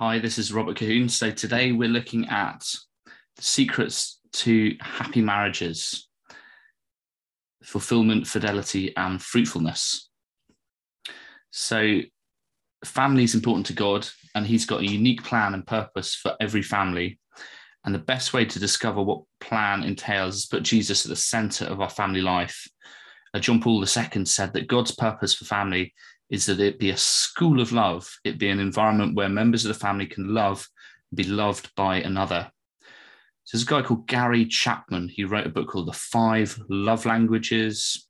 Hi, this is Robert Cahoon. So today we're looking at secrets to happy marriages, fulfillment, fidelity, and fruitfulness. So, family is important to God, and He's got a unique plan and purpose for every family. And the best way to discover what plan entails is put Jesus at the center of our family life. John Paul II said that God's purpose for family is that it be a school of love, it be an environment where members of the family can love, be loved by another. So there's a guy called Gary Chapman. He wrote a book called The Five Love Languages,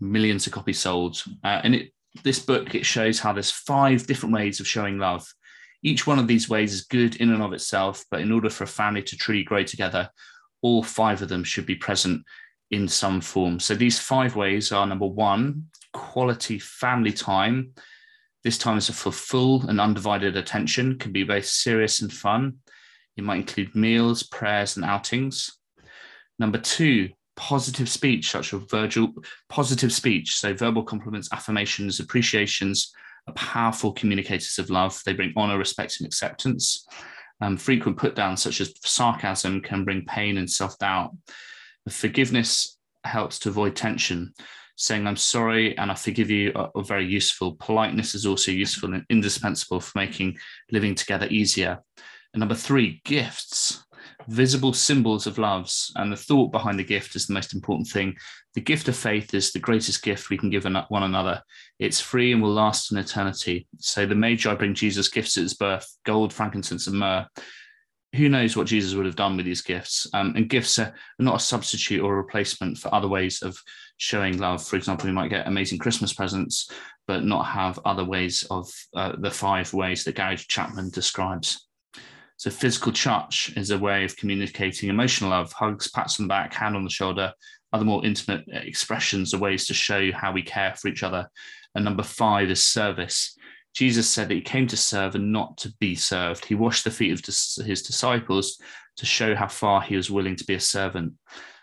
millions of copies sold. Uh, and it, this book, it shows how there's five different ways of showing love. Each one of these ways is good in and of itself, but in order for a family to truly grow together, all five of them should be present in some form. So these five ways are number one, quality family time. This time is for full and undivided attention, can be both serious and fun. It might include meals, prayers, and outings. Number two, positive speech, such as verbal positive speech. So verbal compliments, affirmations, appreciations are powerful communicators of love. They bring honor, respect, and acceptance. Um, frequent put downs, such as sarcasm, can bring pain and self doubt. Forgiveness helps to avoid tension saying I'm sorry and I forgive you are, are, very useful. Politeness is also useful and indispensable for making living together easier. And number three, gifts, visible symbols of loves. And the thought behind the gift is the most important thing. The gift of faith is the greatest gift we can give one another. It's free and will last an eternity. So the Magi bring Jesus gifts at his birth gold, frankincense, and myrrh who knows what Jesus would have done with these gifts? Um, and gifts are not a substitute or a replacement for other ways of showing love. For example, we might get amazing Christmas presents, but not have other ways of uh, the five ways that Gary Chapman describes. So, physical touch is a way of communicating emotional love, hugs, pats on the back, hand on the shoulder. Other more intimate expressions are ways to show how we care for each other. And number five is service. Jesus said that he came to serve and not to be served. He washed the feet of his disciples to show how far he was willing to be a servant.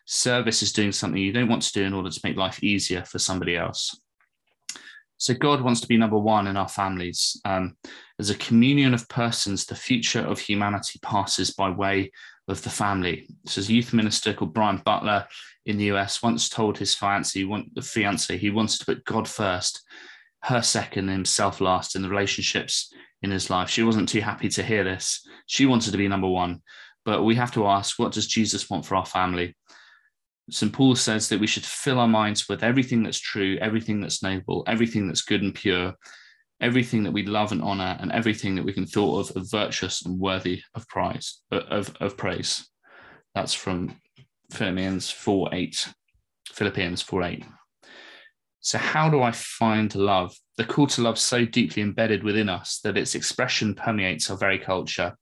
Service is doing something you don't want to do in order to make life easier for somebody else. So, God wants to be number one in our families. Um, as a communion of persons, the future of humanity passes by way of the family. So, as a youth minister called Brian Butler in the US once told his fiancée, the fiance, he wanted to put God first her second, himself last in the relationships in his life. She wasn't too happy to hear this. She wanted to be number one. But we have to ask, what does Jesus want for our family? St. Paul says that we should fill our minds with everything that's true, everything that's noble, everything that's good and pure, everything that we love and honor, and everything that we can thought of as virtuous and worthy of prize uh, of, of praise. That's from Philippians 4 8. Philippians 4 8. So, how do I find love? The call to love so deeply embedded within us that its expression permeates our very culture.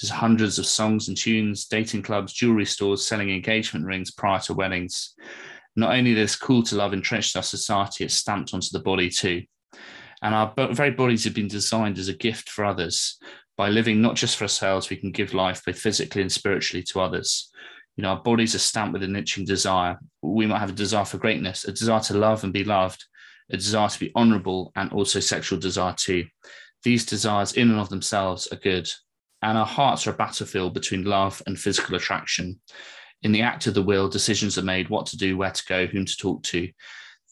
There's hundreds of songs and tunes, dating clubs, jewelry stores selling engagement rings prior to weddings. Not only this call to love entrenched in our society, it's stamped onto the body too. And our very bodies have been designed as a gift for others. By living not just for ourselves, we can give life both physically and spiritually to others you know, our bodies are stamped with an itching desire. We might have a desire for greatness, a desire to love and be loved, a desire to be honorable, and also sexual desire too. These desires, in and of themselves, are good. And our hearts are a battlefield between love and physical attraction. In the act of the will, decisions are made what to do, where to go, whom to talk to.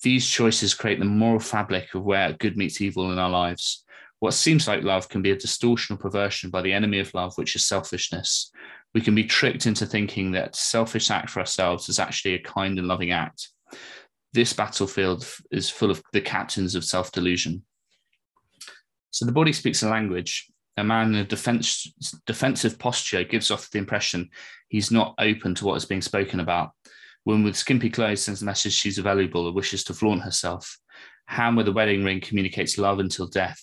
These choices create the moral fabric of where good meets evil in our lives. What seems like love can be a distortion or perversion by the enemy of love, which is selfishness we can be tricked into thinking that selfish act for ourselves is actually a kind and loving act. This battlefield is full of the captains of self delusion. So the body speaks a language. A man in a defense, defensive posture gives off the impression he's not open to what is being spoken about. Woman with skimpy clothes sends the message she's available or wishes to flaunt herself. Hand with a wedding ring communicates love until death,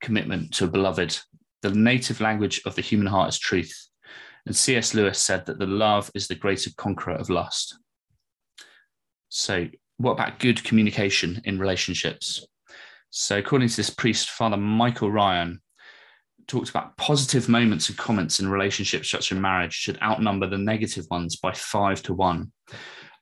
commitment to a beloved. The native language of the human heart is truth. And C.S. Lewis said that the love is the greater conqueror of lust. So, what about good communication in relationships? So, according to this priest, Father Michael Ryan, talked about positive moments and comments in relationships such as marriage should outnumber the negative ones by five to one.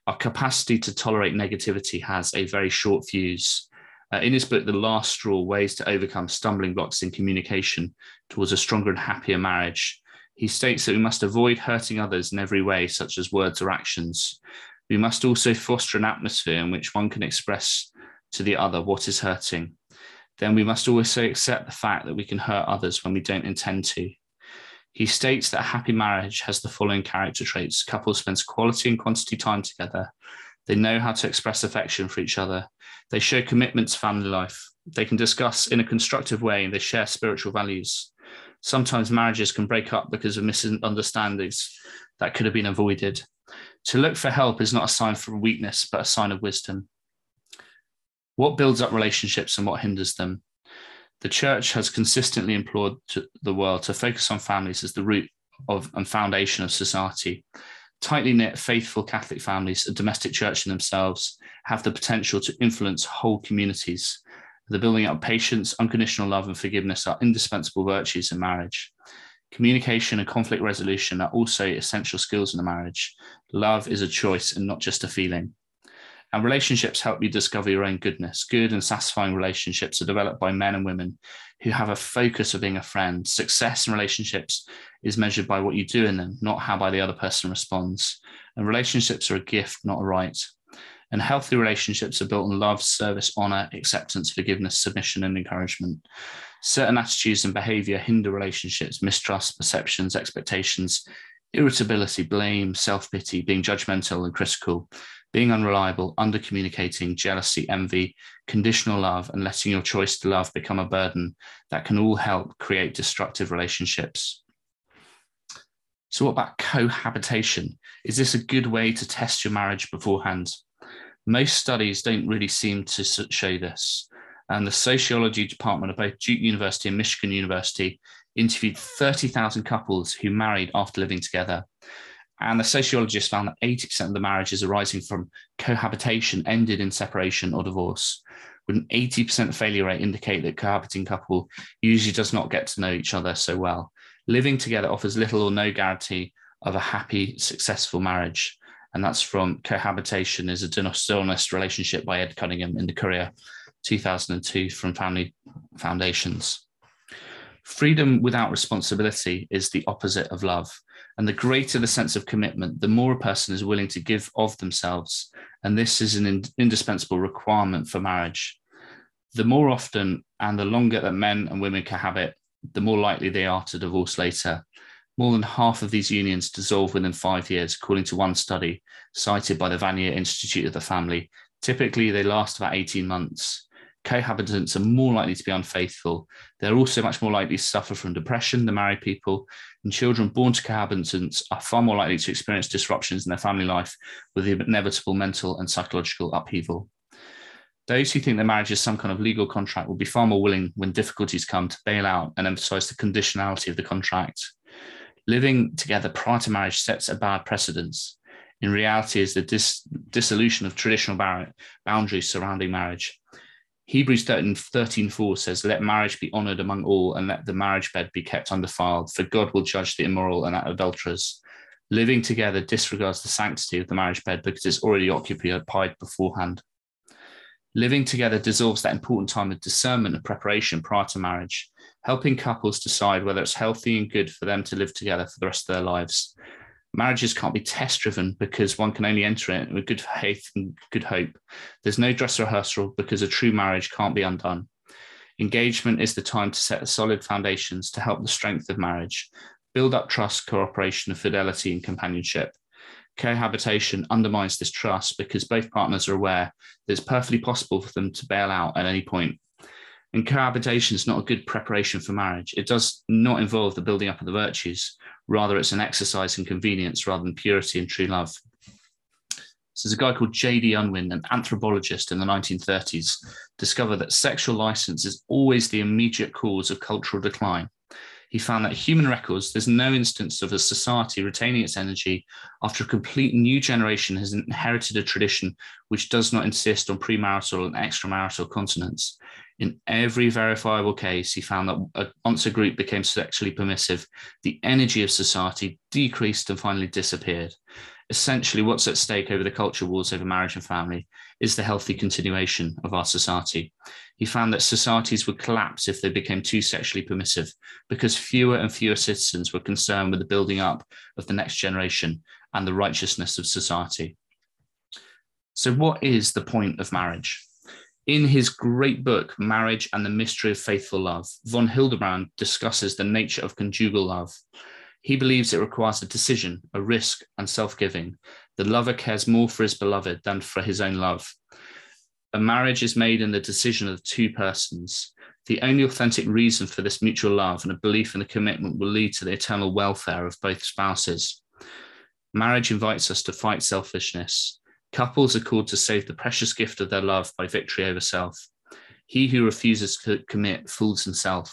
Our capacity to tolerate negativity has a very short fuse, Uh, in his book, The Last Straw Ways to Overcome Stumbling Blocks in Communication Towards a Stronger and Happier Marriage, he states that we must avoid hurting others in every way, such as words or actions. We must also foster an atmosphere in which one can express to the other what is hurting. Then we must also accept the fact that we can hurt others when we don't intend to. He states that a happy marriage has the following character traits couples spend quality and quantity time together. They know how to express affection for each other. They show commitment to family life. They can discuss in a constructive way and they share spiritual values. Sometimes marriages can break up because of misunderstandings that could have been avoided. To look for help is not a sign for weakness, but a sign of wisdom. What builds up relationships and what hinders them? The church has consistently implored the world to focus on families as the root of and foundation of society. Tightly knit, faithful Catholic families, a domestic church in themselves, have the potential to influence whole communities. The building up of patience, unconditional love, and forgiveness are indispensable virtues in marriage. Communication and conflict resolution are also essential skills in a marriage. Love is a choice and not just a feeling. And relationships help you discover your own goodness. Good and satisfying relationships are developed by men and women who have a focus of being a friend. Success in relationships is measured by what you do in them, not how by the other person responds. And relationships are a gift, not a right. And healthy relationships are built on love, service, honor, acceptance, forgiveness, submission, and encouragement. Certain attitudes and behavior hinder relationships, mistrust, perceptions, expectations, irritability, blame, self pity, being judgmental and critical, being unreliable, under communicating, jealousy, envy, conditional love, and letting your choice to love become a burden that can all help create destructive relationships. So, what about cohabitation? Is this a good way to test your marriage beforehand? Most studies don't really seem to show this. And the sociology department of both Duke University and Michigan University interviewed 30,000 couples who married after living together. And the sociologists found that 80% of the marriages arising from cohabitation ended in separation or divorce, with an 80% failure rate indicate that cohabiting couple usually does not get to know each other so well. Living together offers little or no guarantee of a happy, successful marriage. And that's from Cohabitation is a Dishonest Relationship by Ed Cunningham in the Courier, 2002 from Family Foundations. Freedom without responsibility is the opposite of love. And the greater the sense of commitment, the more a person is willing to give of themselves. And this is an indispensable requirement for marriage. The more often and the longer that men and women can have it, the more likely they are to divorce later. More than half of these unions dissolve within five years, according to one study cited by the Vanier Institute of the Family. Typically, they last about 18 months cohabitants are more likely to be unfaithful. They're also much more likely to suffer from depression than married people. And children born to cohabitants are far more likely to experience disruptions in their family life with the inevitable mental and psychological upheaval. Those who think that marriage is some kind of legal contract will be far more willing when difficulties come to bail out and emphasize the conditionality of the contract. Living together prior to marriage sets a bad precedence. In reality, is the dis- dissolution of traditional bar- boundaries surrounding marriage Hebrews 13, 13 4 says, Let marriage be honored among all, and let the marriage bed be kept undefiled, for God will judge the immoral and adulterers. Living together disregards the sanctity of the marriage bed because it's already occupied beforehand. Living together dissolves that important time of discernment and preparation prior to marriage, helping couples decide whether it's healthy and good for them to live together for the rest of their lives marriages can't be test driven because one can only enter it with good faith and good hope. There's no dress rehearsal because a true marriage can't be undone. Engagement is the time to set the solid foundations to help the strength of marriage, build up trust, cooperation, fidelity, and companionship. Cohabitation undermines this trust because both partners are aware that it's perfectly possible for them to bail out at any point. And cohabitation is not a good preparation for marriage. It does not involve the building up of the virtues, Rather, it's an exercise in convenience rather than purity and true love. So there's a guy called J.D. Unwin, an anthropologist in the 1930s, discovered that sexual license is always the immediate cause of cultural decline. He found that human records, there's no instance of a society retaining its energy after a complete new generation has inherited a tradition which does not insist on premarital and extramarital continence. In every verifiable case, he found that uh, once a group became sexually permissive, the energy of society decreased and finally disappeared. Essentially, what's at stake over the culture wars over marriage and family is the healthy continuation of our society. He found that societies would collapse if they became too sexually permissive because fewer and fewer citizens were concerned with the building up of the next generation and the righteousness of society. So, what is the point of marriage? In his great book, Marriage and the Mystery of Faithful Love, von Hildebrand discusses the nature of conjugal love. He believes it requires a decision, a risk, and self giving. The lover cares more for his beloved than for his own love. A marriage is made in the decision of two persons. The only authentic reason for this mutual love and a belief in the commitment will lead to the eternal welfare of both spouses. Marriage invites us to fight selfishness. Couples are called to save the precious gift of their love by victory over self. He who refuses to commit fools himself.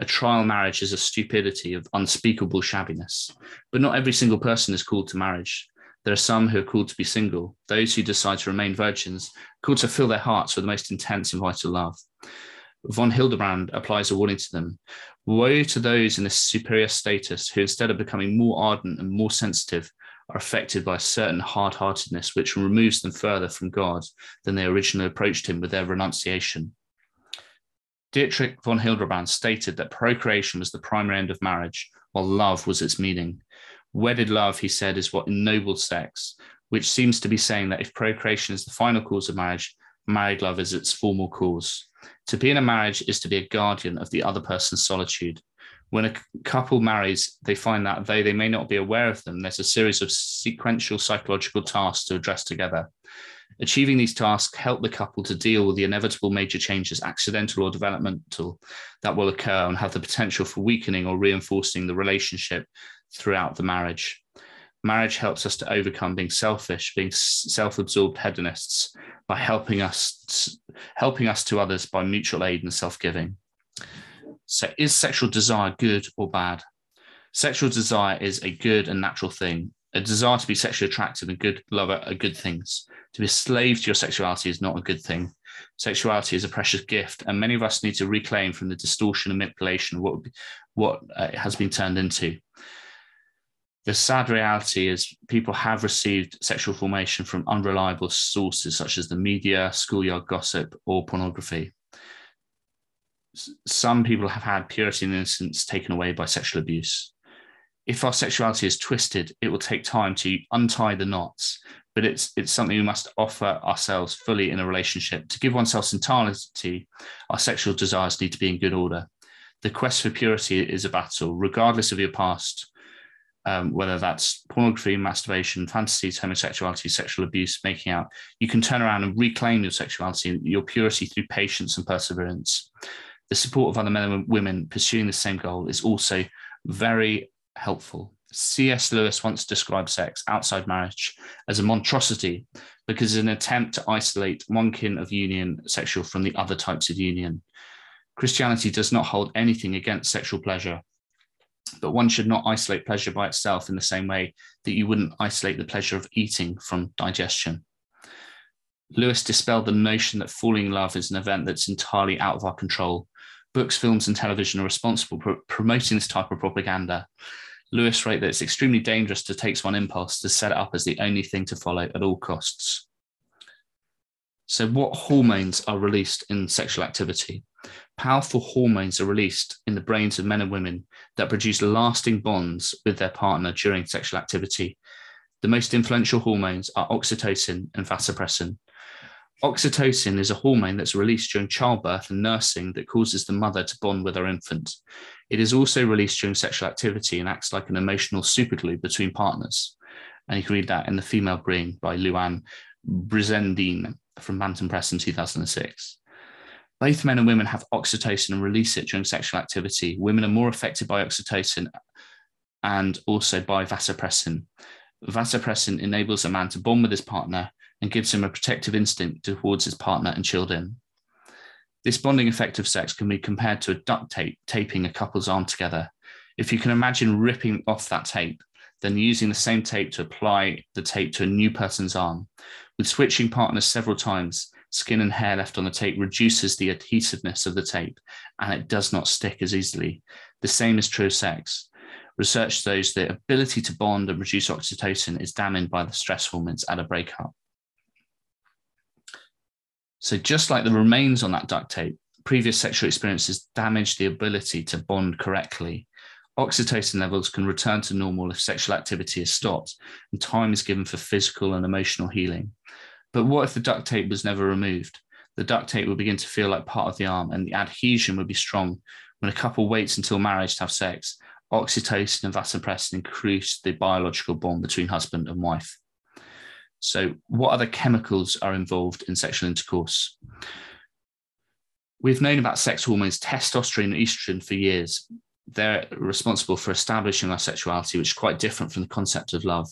A trial marriage is a stupidity of unspeakable shabbiness. But not every single person is called to marriage. There are some who are called to be single, those who decide to remain virgins, called to fill their hearts with the most intense and vital love. Von Hildebrand applies a warning to them Woe to those in this superior status who, instead of becoming more ardent and more sensitive, are affected by a certain hard heartedness which removes them further from God than they originally approached Him with their renunciation. Dietrich von Hildebrand stated that procreation was the primary end of marriage, while love was its meaning. Wedded love, he said, is what ennobled sex, which seems to be saying that if procreation is the final cause of marriage, married love is its formal cause. To be in a marriage is to be a guardian of the other person's solitude. When a couple marries, they find that though they may not be aware of them, there's a series of sequential psychological tasks to address together. Achieving these tasks help the couple to deal with the inevitable major changes, accidental or developmental, that will occur and have the potential for weakening or reinforcing the relationship throughout the marriage. Marriage helps us to overcome being selfish, being self-absorbed hedonists by helping us helping us to others by mutual aid and self-giving. So is sexual desire good or bad? Sexual desire is a good and natural thing. A desire to be sexually attractive and good lover are good things. To be a slave to your sexuality is not a good thing. Sexuality is a precious gift, and many of us need to reclaim from the distortion and manipulation of what, what uh, it has been turned into the sad reality is people have received sexual formation from unreliable sources such as the media, schoolyard gossip, or pornography. Some people have had purity and innocence taken away by sexual abuse. If our sexuality is twisted, it will take time to untie the knots, but it's it's something we must offer ourselves fully in a relationship. To give oneself entirety, our sexual desires need to be in good order. The quest for purity is a battle, regardless of your past um, whether that's pornography, masturbation, fantasies, homosexuality, sexual abuse, making out, you can turn around and reclaim your sexuality your purity through patience and perseverance. The support of other men and women pursuing the same goal is also very helpful. C.S. Lewis once described sex outside marriage as a monstrosity because it's an attempt to isolate one kin of union sexual from the other types of union. Christianity does not hold anything against sexual pleasure but one should not isolate pleasure by itself in the same way that you wouldn't isolate the pleasure of eating from digestion. Lewis dispelled the notion that falling in love is an event that's entirely out of our control. Books, films, and television are responsible for promoting this type of propaganda. Lewis wrote that it's extremely dangerous to take one impulse to set it up as the only thing to follow at all costs. So, what hormones are released in sexual activity? Powerful hormones are released in the brains of men and women that produce lasting bonds with their partner during sexual activity. The most influential hormones are oxytocin and vasopressin. Oxytocin is a hormone that's released during childbirth and nursing that causes the mother to bond with her infant. It is also released during sexual activity and acts like an emotional superglue between partners. And you can read that in The Female Brain by Louann Brizendine from Bantam Press in 2006. Both men and women have oxytocin and release it during sexual activity. Women are more affected by oxytocin and also by vasopressin. Vasopressin enables a man to bond with his partner and gives him a protective instinct towards his partner and children. This bonding effect of sex can be compared to a duct tape taping a couple's arm together. If you can imagine ripping off that tape, then using the same tape to apply the tape to a new person's arm. With switching partners several times, skin and hair left on the tape reduces the adhesiveness of the tape and it does not stick as easily. The same is true of sex. Research shows the ability to bond and reduce oxytocin is damaged by the stress hormones at a breakup. So, just like the remains on that duct tape, previous sexual experiences damage the ability to bond correctly. Oxytocin levels can return to normal if sexual activity is stopped and time is given for physical and emotional healing. But what if the duct tape was never removed? The duct tape would begin to feel like part of the arm, and the adhesion would be strong. When a couple waits until marriage to have sex, oxytocin and vasopressin increase the biological bond between husband and wife. So, what other chemicals are involved in sexual intercourse? We've known about sex hormones, testosterone and estrogen, for years. They're responsible for establishing our sexuality, which is quite different from the concept of love.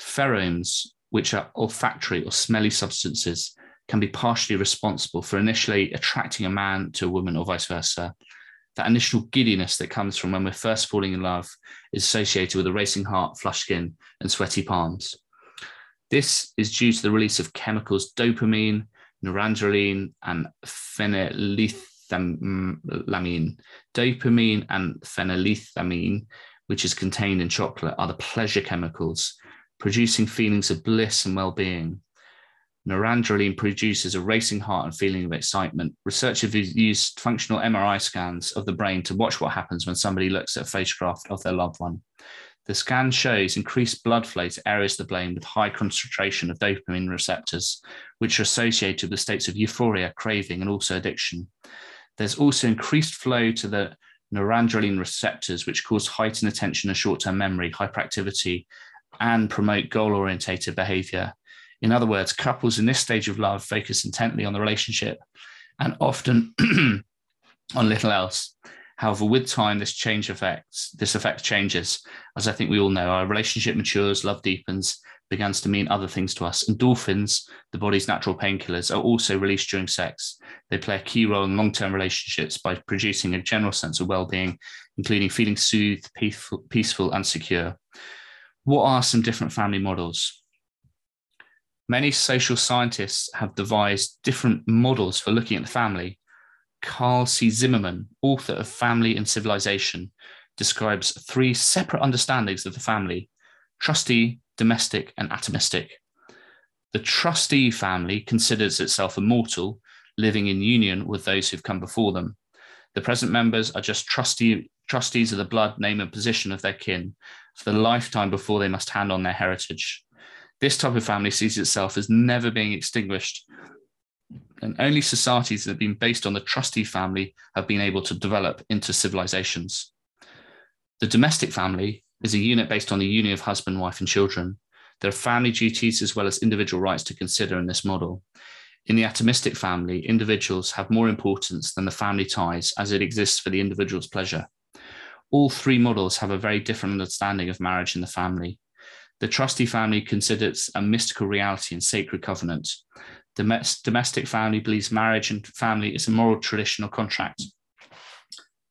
Pheromones, which are olfactory or smelly substances, can be partially responsible for initially attracting a man to a woman or vice versa. That initial giddiness that comes from when we're first falling in love is associated with a racing heart, flushed skin, and sweaty palms. This is due to the release of chemicals dopamine, noradrenaline, and phenylethylamine. Dopamine and phenylethylamine, which is contained in chocolate, are the pleasure chemicals, producing feelings of bliss and well being. Noradrenaline produces a racing heart and feeling of excitement. Researchers have used functional MRI scans of the brain to watch what happens when somebody looks at a photograph of their loved one. The scan shows increased blood flow to areas of the brain with high concentration of dopamine receptors, which are associated with states of euphoria, craving, and also addiction. There's also increased flow to the noradrenaline receptors, which cause heightened attention and short term memory, hyperactivity, and promote goal orientated behavior. In other words, couples in this stage of love focus intently on the relationship and often on little else. However, with time, this change affects this effect changes. As I think we all know, our relationship matures, love deepens, begins to mean other things to us. Endorphins, the body's natural painkillers, are also released during sex. They play a key role in long-term relationships by producing a general sense of well-being, including feeling soothed, peaceful, peaceful and secure. What are some different family models? Many social scientists have devised different models for looking at the family. Carle C. Zimmerman, author of Family and Civilization, describes three separate understandings of the family trustee, domestic, and atomistic. The trustee family considers itself immortal, living in union with those who've come before them. The present members are just trustee, trustees of the blood, name, and position of their kin for the lifetime before they must hand on their heritage. This type of family sees itself as never being extinguished. And only societies that have been based on the trustee family have been able to develop into civilizations. The domestic family is a unit based on the union of husband, wife, and children. There are family duties as well as individual rights to consider in this model. In the atomistic family, individuals have more importance than the family ties as it exists for the individual's pleasure. All three models have a very different understanding of marriage in the family. The trustee family considers a mystical reality and sacred covenant. The domestic family believes marriage and family is a moral traditional contract.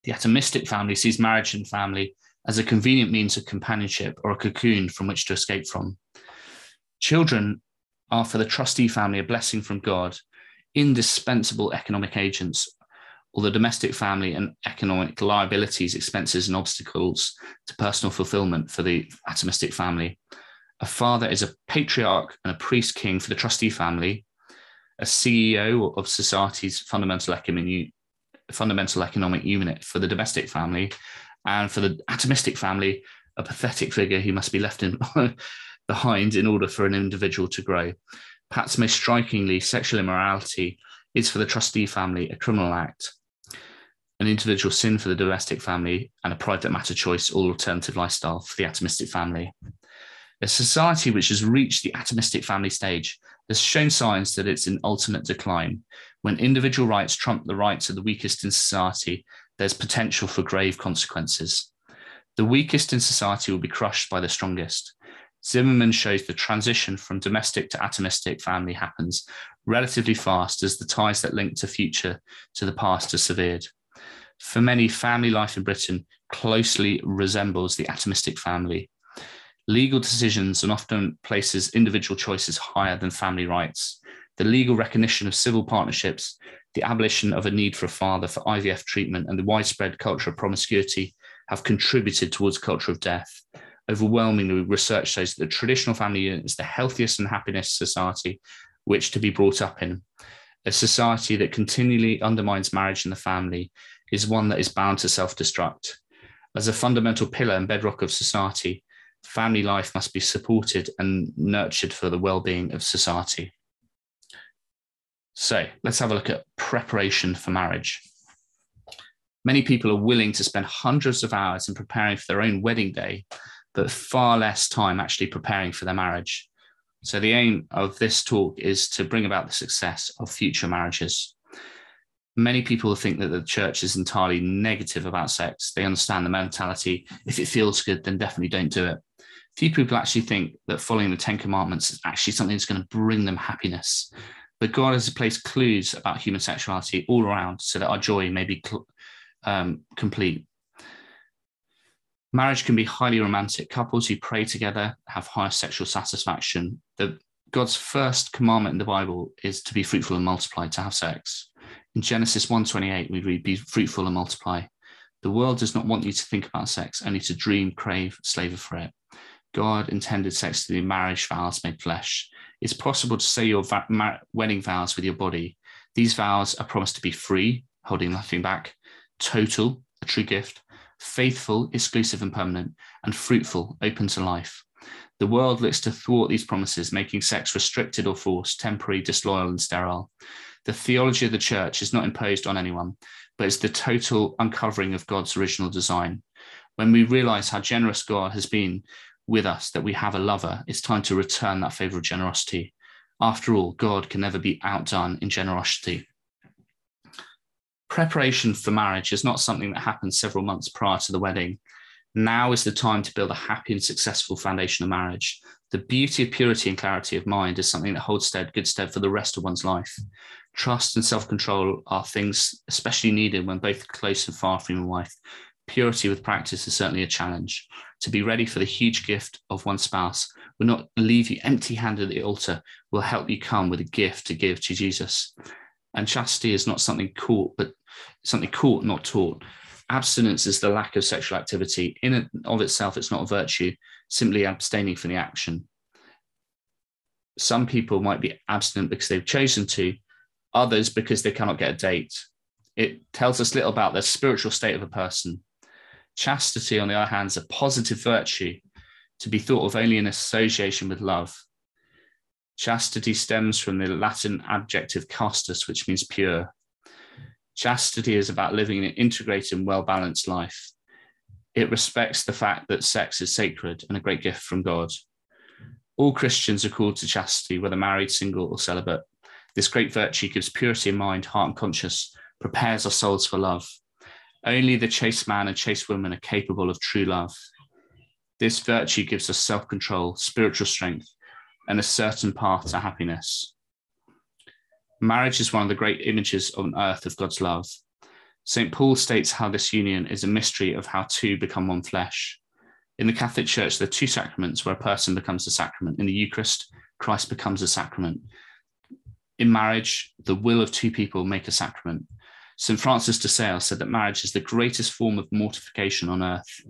The atomistic family sees marriage and family as a convenient means of companionship or a cocoon from which to escape from. Children are for the trustee family a blessing from God, indispensable economic agents, or the domestic family and economic liabilities, expenses, and obstacles to personal fulfillment for the atomistic family. A father is a patriarch and a priest king for the trustee family, a CEO of society's fundamental economic, fundamental economic unit for the domestic family, and for the atomistic family, a pathetic figure who must be left in, behind in order for an individual to grow. Perhaps most strikingly, sexual immorality is for the trustee family a criminal act, an individual sin for the domestic family, and a private matter choice or alternative lifestyle for the atomistic family. A society which has reached the atomistic family stage has shown signs that it's in ultimate decline. When individual rights trump the rights of the weakest in society, there's potential for grave consequences. The weakest in society will be crushed by the strongest. Zimmerman shows the transition from domestic to atomistic family happens relatively fast as the ties that link to future to the past are severed. For many, family life in Britain closely resembles the atomistic family. Legal decisions and often places individual choices higher than family rights. The legal recognition of civil partnerships, the abolition of a need for a father for IVF treatment, and the widespread culture of promiscuity have contributed towards a culture of death. Overwhelmingly, research shows that the traditional family unit is the healthiest and happiest society which to be brought up in. A society that continually undermines marriage and the family is one that is bound to self destruct. As a fundamental pillar and bedrock of society, family life must be supported and nurtured for the well being of society. So let's have a look at preparation for marriage. Many people are willing to spend hundreds of hours in preparing for their own wedding day, but far less time actually preparing for their marriage. So, the aim of this talk is to bring about the success of future marriages. Many people think that the church is entirely negative about sex. They understand the mentality if it feels good, then definitely don't do it. Few people actually think that following the Ten Commandments is actually something that's going to bring them happiness. But God has placed clues about human sexuality all around so that our joy may be um, complete. Marriage can be highly romantic. Couples who pray together have higher sexual satisfaction. The, God's first commandment in the Bible is to be fruitful and multiply, to have sex. In Genesis 1:28, we read, "Be fruitful and multiply." The world does not want you to think about sex, only to dream, crave, slave for it. God intended sex to be marriage vows made flesh. It's possible to say your va- wedding vows with your body. These vows are promised to be free, holding nothing back, total, a true gift, faithful, exclusive and permanent, and fruitful, open to life. The world looks to thwart these promises, making sex restricted or forced, temporary, disloyal, and sterile. The theology of the church is not imposed on anyone, but it's the total uncovering of God's original design. When we realize how generous God has been with us, that we have a lover, it's time to return that favor of generosity. After all, God can never be outdone in generosity preparation for marriage is not something that happens several months prior to the wedding. Now is the time to build a happy and successful foundation of marriage. The beauty of purity and clarity of mind is something that holds stead, good stead for the rest of one's life. Trust and self control are things especially needed when both close and far from your wife. Purity with practice is certainly a challenge. To be ready for the huge gift of one spouse will not leave you empty handed at the altar, will help you come with a gift to give to Jesus. And chastity is not something caught, but something caught, not taught. Abstinence is the lack of sexual activity. In and of itself, it's not a virtue, simply abstaining from the action. Some people might be abstinent because they've chosen to, others because they cannot get a date. It tells us little about the spiritual state of a person. Chastity, on the other hand, is a positive virtue to be thought of only in association with love. Chastity stems from the Latin adjective castus, which means pure. Chastity is about living an integrated and well balanced life. It respects the fact that sex is sacred and a great gift from God. All Christians are called to chastity, whether married, single, or celibate. This great virtue gives purity of mind, heart, and conscience, prepares our souls for love. Only the chaste man and chaste woman are capable of true love. This virtue gives us self control, spiritual strength, and a certain path to happiness. Marriage is one of the great images on earth of God's love. St. Paul states how this union is a mystery of how two become one flesh. In the Catholic Church, there are two sacraments where a person becomes a sacrament. In the Eucharist, Christ becomes a sacrament. In marriage, the will of two people make a sacrament. St. Francis de Sales said that marriage is the greatest form of mortification on earth,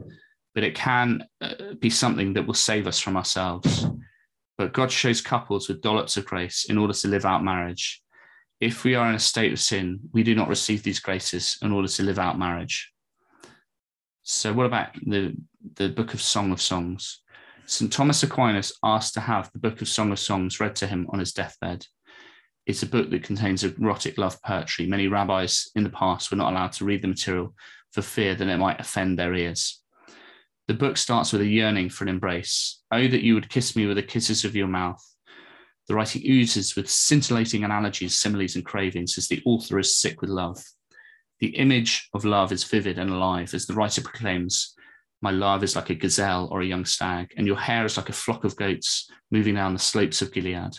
but it can uh, be something that will save us from ourselves. But God shows couples with dollops of grace in order to live out marriage. If we are in a state of sin, we do not receive these graces in order to live out marriage. So, what about the, the Book of Song of Songs? St. Thomas Aquinas asked to have the Book of Song of Songs read to him on his deathbed. It's a book that contains erotic love poetry. Many rabbis in the past were not allowed to read the material for fear that it might offend their ears. The book starts with a yearning for an embrace. Oh, that you would kiss me with the kisses of your mouth. The writing oozes with scintillating analogies, similes, and cravings as the author is sick with love. The image of love is vivid and alive as the writer proclaims, My love is like a gazelle or a young stag, and your hair is like a flock of goats moving down the slopes of Gilead.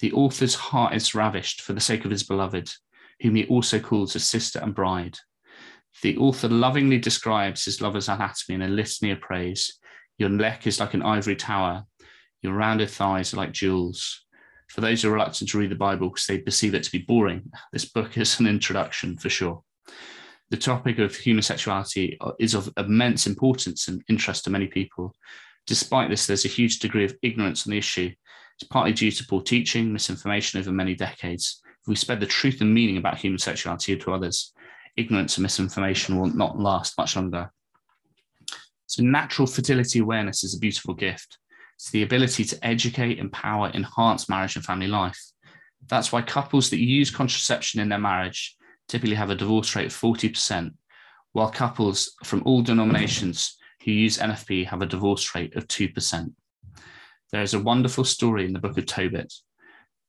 The author's heart is ravished for the sake of his beloved, whom he also calls his sister and bride. The author lovingly describes his lover's anatomy in a litany of praise. Your neck is like an ivory tower, your rounded thighs are like jewels. For those who are reluctant to read the Bible because they perceive it to be boring, this book is an introduction for sure. The topic of human sexuality is of immense importance and interest to many people. Despite this, there's a huge degree of ignorance on the issue. It's partly due to poor teaching, misinformation over many decades. If we spread the truth and meaning about human sexuality to others, ignorance and misinformation will not last much longer. So, natural fertility awareness is a beautiful gift. It's the ability to educate, empower, enhance marriage and family life. That's why couples that use contraception in their marriage typically have a divorce rate of 40%, while couples from all denominations who use NFP have a divorce rate of 2%. There is a wonderful story in the book of Tobit.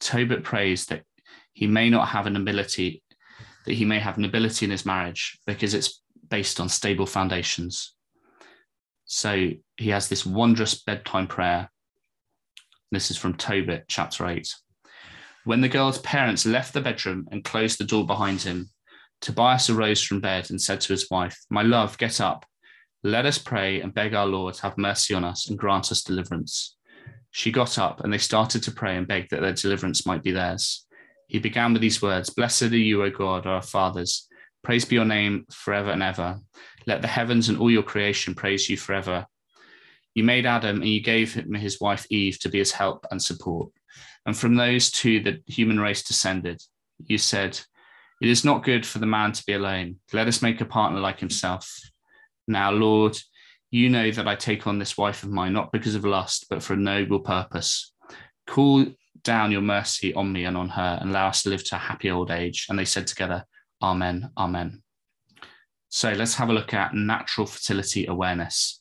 Tobit prays that he may not have an ability, that he may have an ability in his marriage because it's based on stable foundations. So he has this wondrous bedtime prayer. This is from Tobit, chapter 8. When the girl's parents left the bedroom and closed the door behind him, Tobias arose from bed and said to his wife, My love, get up. Let us pray and beg our Lord have mercy on us and grant us deliverance. She got up and they started to pray and beg that their deliverance might be theirs. He began with these words Blessed are you, O God, our fathers. Praise be your name forever and ever. Let the heavens and all your creation praise you forever. You made Adam and you gave him his wife Eve to be his help and support. And from those two, the human race descended. You said, It is not good for the man to be alone. Let us make a partner like himself. Now, Lord, you know that I take on this wife of mine, not because of lust, but for a noble purpose. Call down your mercy on me and on her, and allow us to live to a happy old age. And they said together, Amen, Amen. So let's have a look at natural fertility awareness.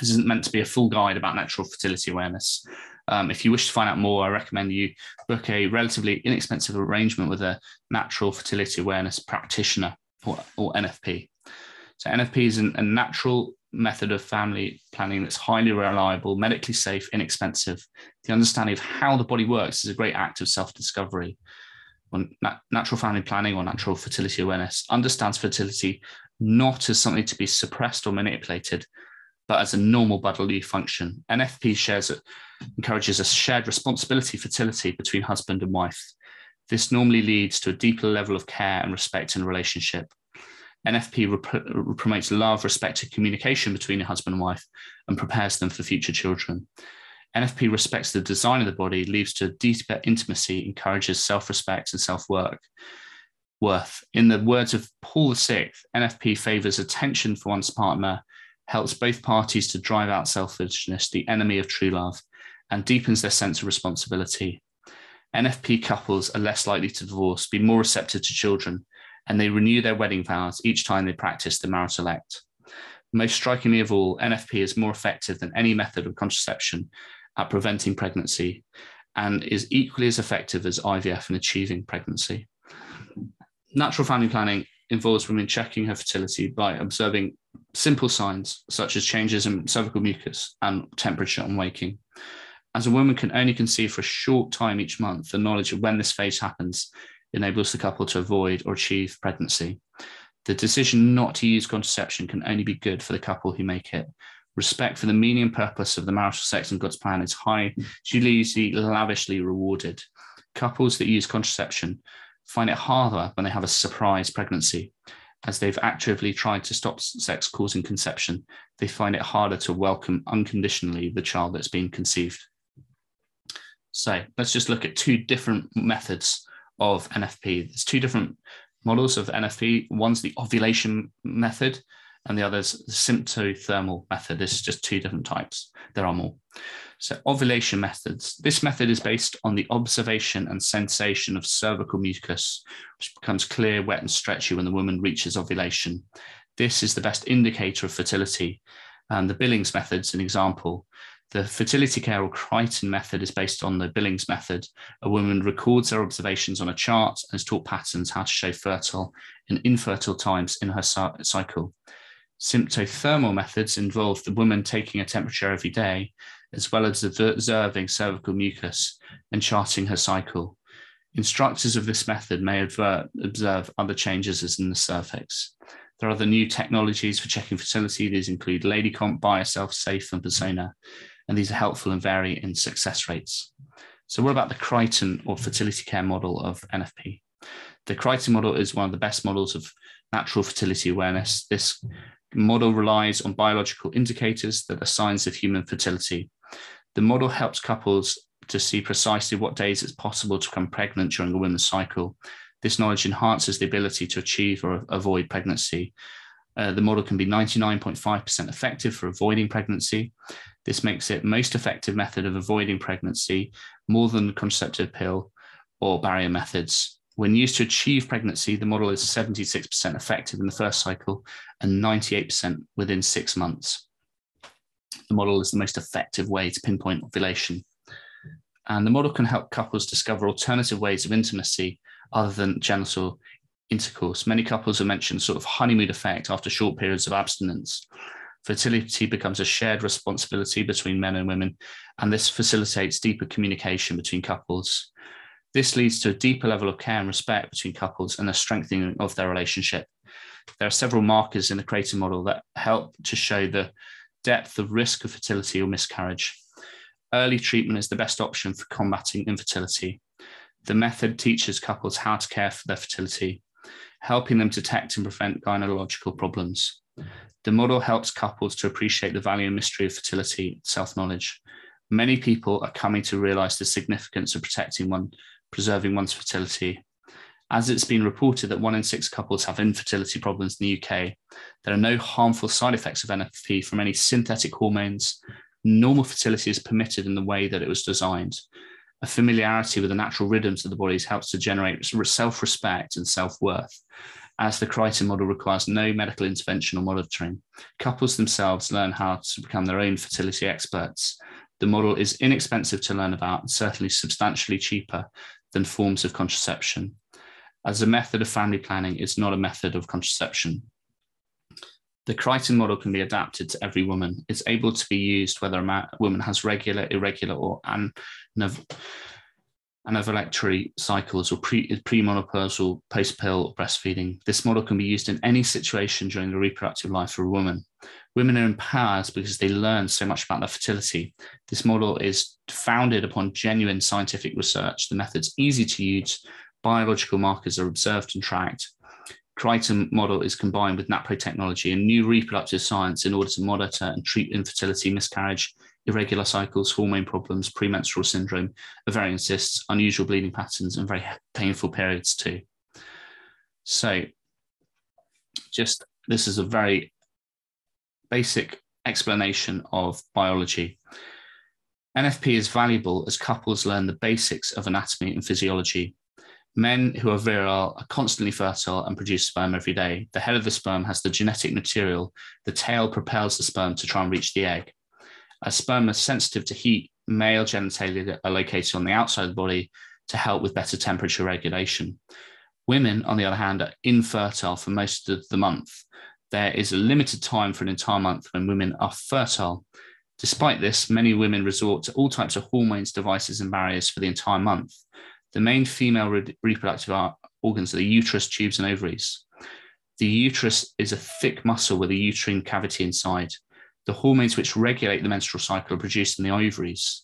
This isn't meant to be a full guide about natural fertility awareness. Um, if you wish to find out more, I recommend you book a relatively inexpensive arrangement with a natural fertility awareness practitioner or, or NFP. So, NFP is an, a natural method of family planning that's highly reliable, medically safe, inexpensive. The understanding of how the body works is a great act of self discovery. natural family planning or natural fertility awareness understands fertility not as something to be suppressed or manipulated, but as a normal bodily function. NFP shares it, encourages a shared responsibility fertility between husband and wife. This normally leads to a deeper level of care and respect in relationship. NFP rep- promotes love, respect, and communication between a husband and wife and prepares them for future children. NFP respects the design of the body, leads to deeper intimacy, encourages self respect and self work. Worth. In the words of Paul VI, NFP favors attention for one's partner, helps both parties to drive out selfishness, the enemy of true love, and deepens their sense of responsibility. NFP couples are less likely to divorce, be more receptive to children, and they renew their wedding vows each time they practice the marital act. Most strikingly of all, NFP is more effective than any method of contraception at preventing pregnancy and is equally as effective as IVF in achieving pregnancy. Natural family planning involves women checking her fertility by observing simple signs such as changes in cervical mucus and temperature on waking. As a woman can only conceive for a short time each month, the knowledge of when this phase happens enables the couple to avoid or achieve pregnancy. The decision not to use contraception can only be good for the couple who make it. Respect for the meaning and purpose of the marital sex and God's plan is high, usually lavishly rewarded. Couples that use contraception find it harder when they have a surprise pregnancy. As they've actively tried to stop sex causing conception, they find it harder to welcome unconditionally the child that's been conceived. So let's just look at two different methods of NFP. There's two different models of NFP. One's the ovulation method, and the other's the symptothermal method. There's just two different types. There are more. So, ovulation methods. This method is based on the observation and sensation of cervical mucus, which becomes clear, wet, and stretchy when the woman reaches ovulation. This is the best indicator of fertility. And the Billings method is an example. The fertility care or Creighton method is based on the Billings method. A woman records her observations on a chart and is taught patterns how to show fertile and infertile times in her cycle. Symptothermal methods involve the woman taking a temperature every day, as well as observing cervical mucus and charting her cycle. Instructors of this method may observe other changes as in the cervix. There are other new technologies for checking fertility. These include LadyComp, BioSelf, Safe, and Persona and these are helpful and vary in success rates. So, what about the Creighton or fertility care model of NFP? The Creighton model is one of the best models of natural fertility awareness. This model relies on biological indicators that are signs of human fertility. The model helps couples to see precisely what days it's possible to become pregnant during a woman's cycle. This knowledge enhances the ability to achieve or avoid pregnancy. Uh, the model can be 99.5% effective for avoiding pregnancy. This makes it most effective method of avoiding pregnancy more than the contraceptive pill or barrier methods. When used to achieve pregnancy, the model is 76% effective in the first cycle and 98% within six months. The model is the most effective way to pinpoint ovulation. And the model can help couples discover alternative ways of intimacy other than genital intercourse. Many couples have mentioned sort of honeymoon effect after short periods of abstinence. Fertility becomes a shared responsibility between men and women, and this facilitates deeper communication between couples. This leads to a deeper level of care and respect between couples and a strengthening of their relationship. There are several markers in the Creighton model that help to show the depth of risk of fertility or miscarriage. Early treatment is the best option for combating infertility. The method teaches couples how to care for their fertility, helping them detect and prevent gynecological problems. The model helps couples to appreciate the value and mystery of fertility, self knowledge. Many people are coming to realize the significance of protecting one preserving one's fertility. As it's been reported that one in six couples have infertility problems in the UK, there are no harmful side effects of NFP from any synthetic hormones. Normal fertility is permitted in the way that it was designed. A familiarity with the natural rhythms of the bodies helps to generate self respect and self worth. As the Creighton model requires no medical intervention or monitoring, couples themselves learn how to become their own fertility experts. The model is inexpensive to learn about and certainly substantially cheaper than forms of contraception. As a method of family planning, it's not a method of contraception. The Creighton model can be adapted to every woman. It's able to be used whether a woman has regular, irregular, or an, anovulatory cycles or pre, premenopausal, post-pill breastfeeding. This model can be used in any situation during the reproductive life of a woman. Women are empowered because they learn so much about their fertility. This model is founded upon genuine scientific research. The method's easy to use. Biological markers are observed and tracked. Creighton model is combined with NAPRO technology and new reproductive science in order to monitor and treat infertility, miscarriage, irregular cycles, hormone problems, premenstrual syndrome, ovarian cysts, unusual bleeding patterns, and very painful periods too. So, just this is a very basic explanation of biology. NFP is valuable as couples learn the basics of anatomy and physiology. Men who are virile are constantly fertile and produce sperm every day. The head of the sperm has the genetic material. The tail propels the sperm to try and reach the egg. Sperm are sensitive to heat, male genitalia are located on the outside of the body to help with better temperature regulation. Women, on the other hand, are infertile for most of the month there is a limited time for an entire month when women are fertile. Despite this, many women resort to all types of hormones, devices, and barriers for the entire month. The main female re- reproductive organs are the uterus, tubes, and ovaries. The uterus is a thick muscle with a uterine cavity inside. The hormones which regulate the menstrual cycle are produced in the ovaries.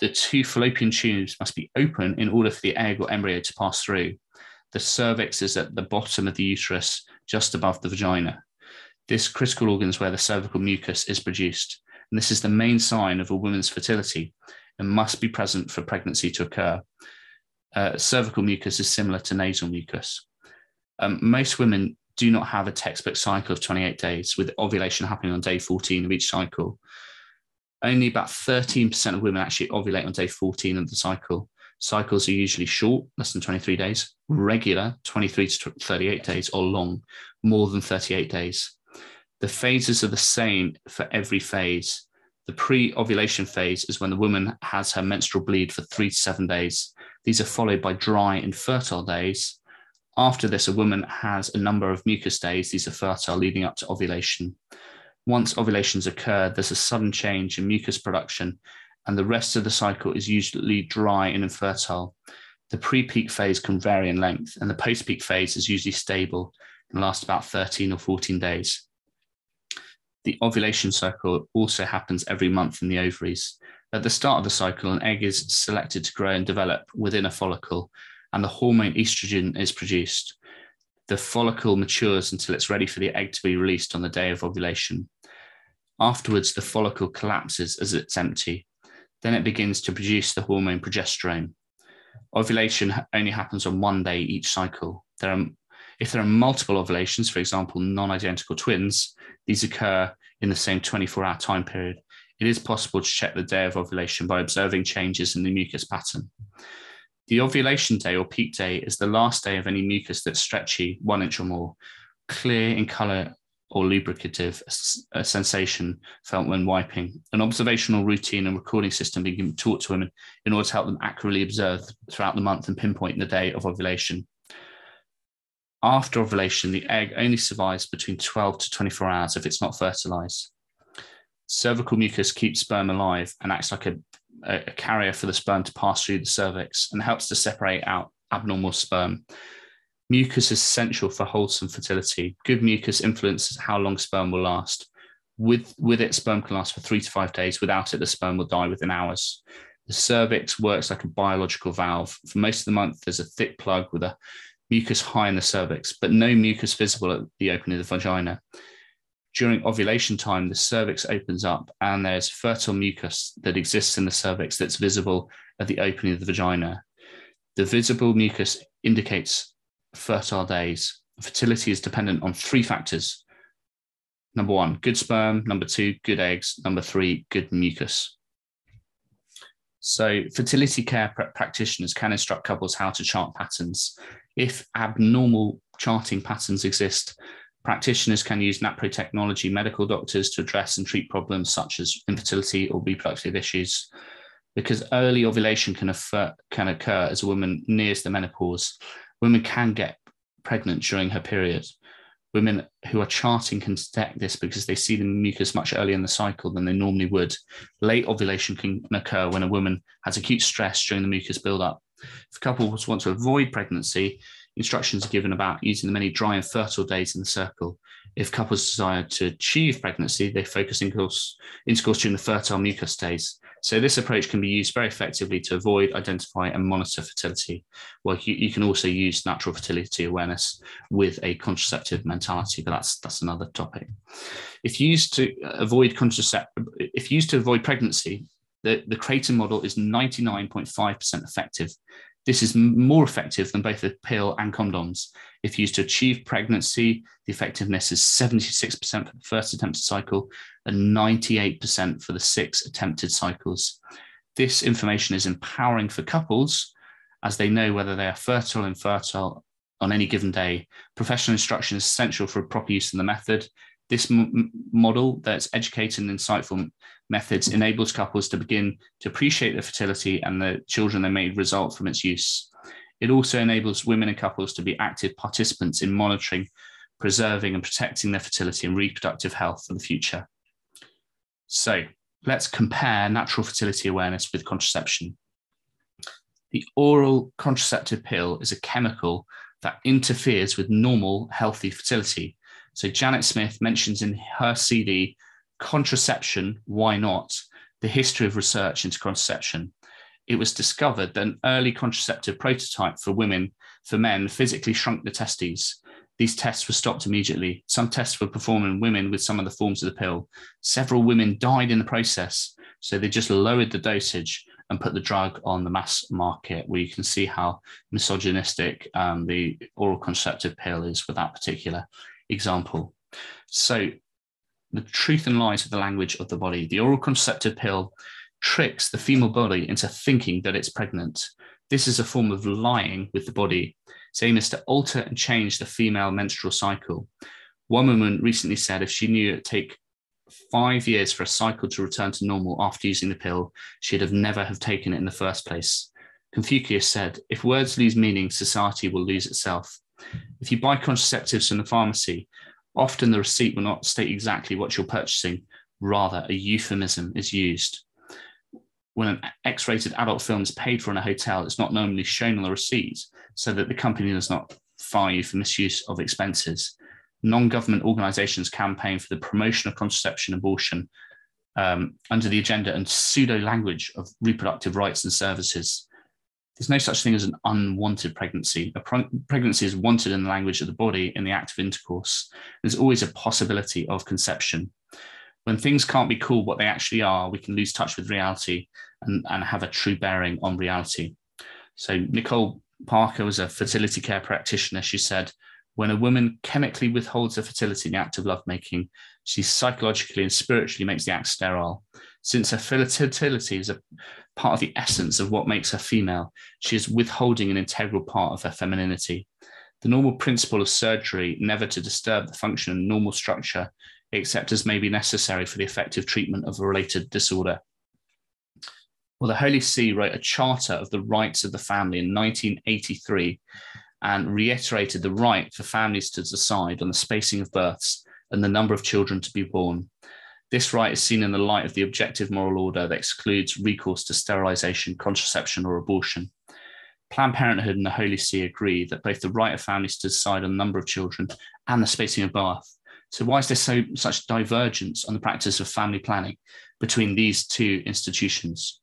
The two fallopian tubes must be open in order for the egg or embryo to pass through. The cervix is at the bottom of the uterus just above the vagina. This critical organ is where the cervical mucus is produced. And this is the main sign of a woman's fertility and must be present for pregnancy to occur. Uh, cervical mucus is similar to nasal mucus. Um, most women do not have a textbook cycle of 28 days, with ovulation happening on day 14 of each cycle. Only about 13% of women actually ovulate on day 14 of the cycle. Cycles are usually short, less than 23 days, regular, 23 to 38 days, or long, more than 38 days. The phases are the same for every phase. The pre ovulation phase is when the woman has her menstrual bleed for three to seven days. These are followed by dry and fertile days. After this, a woman has a number of mucus days. These are fertile, leading up to ovulation. Once ovulations occur, there's a sudden change in mucus production and the rest of the cycle is usually dry and infertile. The pre peak phase can vary in length, and the post peak phase is usually stable and lasts about 13 or 14 days. The ovulation cycle also happens every month in the ovaries. At the start of the cycle, an egg is selected to grow and develop within a follicle, and the hormone estrogen is produced. The follicle matures until it's ready for the egg to be released on the day of ovulation. Afterwards, the follicle collapses as it's empty. Then it begins to produce the hormone progesterone. Ovulation only happens on one day each cycle. There are, if there are multiple ovulations, for example, non identical twins, these occur in the same 24 hour time period. It is possible to check the day of ovulation by observing changes in the mucus pattern. The ovulation day or peak day is the last day of any mucus that's stretchy, one inch or more, clear in color or lubricative a uh, sensation felt when wiping. An observational routine and recording system being taught to women in order to help them accurately observe throughout the month and pinpoint the day of ovulation. After ovulation, the egg only survives between 12 to 24 hours if it's not fertilized. Cervical mucus keeps sperm alive and acts like a a, carrier for the sperm to pass through the cervix and helps to separate out abnormal sperm. Mucus is essential for wholesome fertility. Good mucus influences how long sperm will last. With, with it, sperm can last for three to five days. Without it, the sperm will die within hours. The cervix works like a biological valve. For most of the month, there's a thick plug with a mucus high in the cervix, but no mucus visible at the opening of the vagina during ovulation time, the cervix opens up and there's fertile mucus that exists in the cervix that's visible at the opening of the vagina. The visible mucus indicates fertile days. Fertility is dependent on three factors. Number one, good sperm. Number two, good eggs. Number three, good mucus. So, fertility care pr- practitioners can instruct couples how to chart patterns. If abnormal charting patterns exist, Practitioners can use NAPRO technology, medical doctors to address and treat problems such as infertility or reproductive issues. Because early ovulation can, occur, can occur as a woman nears the menopause, women can get pregnant during her period. Women who are charting can detect this because they see the mucus much earlier in the cycle than they normally would. Late ovulation can occur when a woman has acute stress during the mucus buildup. If couples want to avoid pregnancy, instructions are given about using the many dry and fertile days in the circle. If couples desire to achieve pregnancy, they focus intercourse, intercourse during the fertile mucus days. So this approach can be used very effectively to avoid, identify, and monitor fertility. Well, you, you can also use natural fertility awareness with a contraceptive mentality, but that's that's another topic. If used to avoid contraceptive, if used to avoid pregnancy, the, the Creighton model is 99.5% effective this is more effective than both the pill and condoms. If used to achieve pregnancy, the effectiveness is 76% for the first attempted cycle and 98% for the six attempted cycles. This information is empowering for couples as they know whether they are fertile infertile on any given day. Professional instruction is essential for proper use of the method. This m- model that's educated and insightful methods enables couples to begin to appreciate the fertility and the children they may result from its use. It also enables women and couples to be active participants in monitoring, preserving, and protecting their fertility and reproductive health for the future. So let's compare natural fertility awareness with contraception. The oral contraceptive pill is a chemical that interferes with normal, healthy fertility so Janet Smith mentions in her CD, Contraception, Why Not? The History of Research into Contraception. It was discovered that an early contraceptive prototype for women, for men, physically shrunk the testes. These tests were stopped immediately. Some tests were performed in women with some of the forms of the pill. Several women died in the process, so they just lowered the dosage and put the drug on the mass market, where you can see how misogynistic um, the oral contraceptive pill is with that particular example. So, the truth and lies of the language of the body. The oral contraceptive pill tricks the female body into thinking that it's pregnant. This is a form of lying with the body. Its aim is to alter and change the female menstrual cycle. One woman recently said if she knew it'd take five years for a cycle to return to normal after using the pill, she'd have never have taken it in the first place. Confucius said, if words lose meaning, society will lose itself. If you buy contraceptives from the pharmacy, often the receipt will not state exactly what you're purchasing, rather, a euphemism is used. When an X rated adult film is paid for in a hotel, it's not normally shown on the receipt so that the company does not fire you for misuse of expenses. Non government organizations campaign for the promotion of contraception abortion um, under the agenda and pseudo language of reproductive rights and services. There's no such thing as an unwanted pregnancy. A pregnancy is wanted in the language of the body in the act of intercourse. There's always a possibility of conception. When things can't be called what they actually are, we can lose touch with reality and, and have a true bearing on reality. So, Nicole Parker was a fertility care practitioner. She said, when a woman chemically withholds her fertility in the act of lovemaking, she psychologically and spiritually makes the act sterile. Since her fertility is a part of the essence of what makes her female, she is withholding an integral part of her femininity. The normal principle of surgery, never to disturb the function and normal structure, except as may be necessary for the effective treatment of a related disorder. Well, the Holy See wrote a charter of the rights of the family in 1983 and reiterated the right for families to decide on the spacing of births and the number of children to be born. This right is seen in the light of the objective moral order that excludes recourse to sterilization, contraception, or abortion. Planned Parenthood and the Holy See agree that both the right of families to decide on the number of children and the spacing of birth. So, why is there so such divergence on the practice of family planning between these two institutions?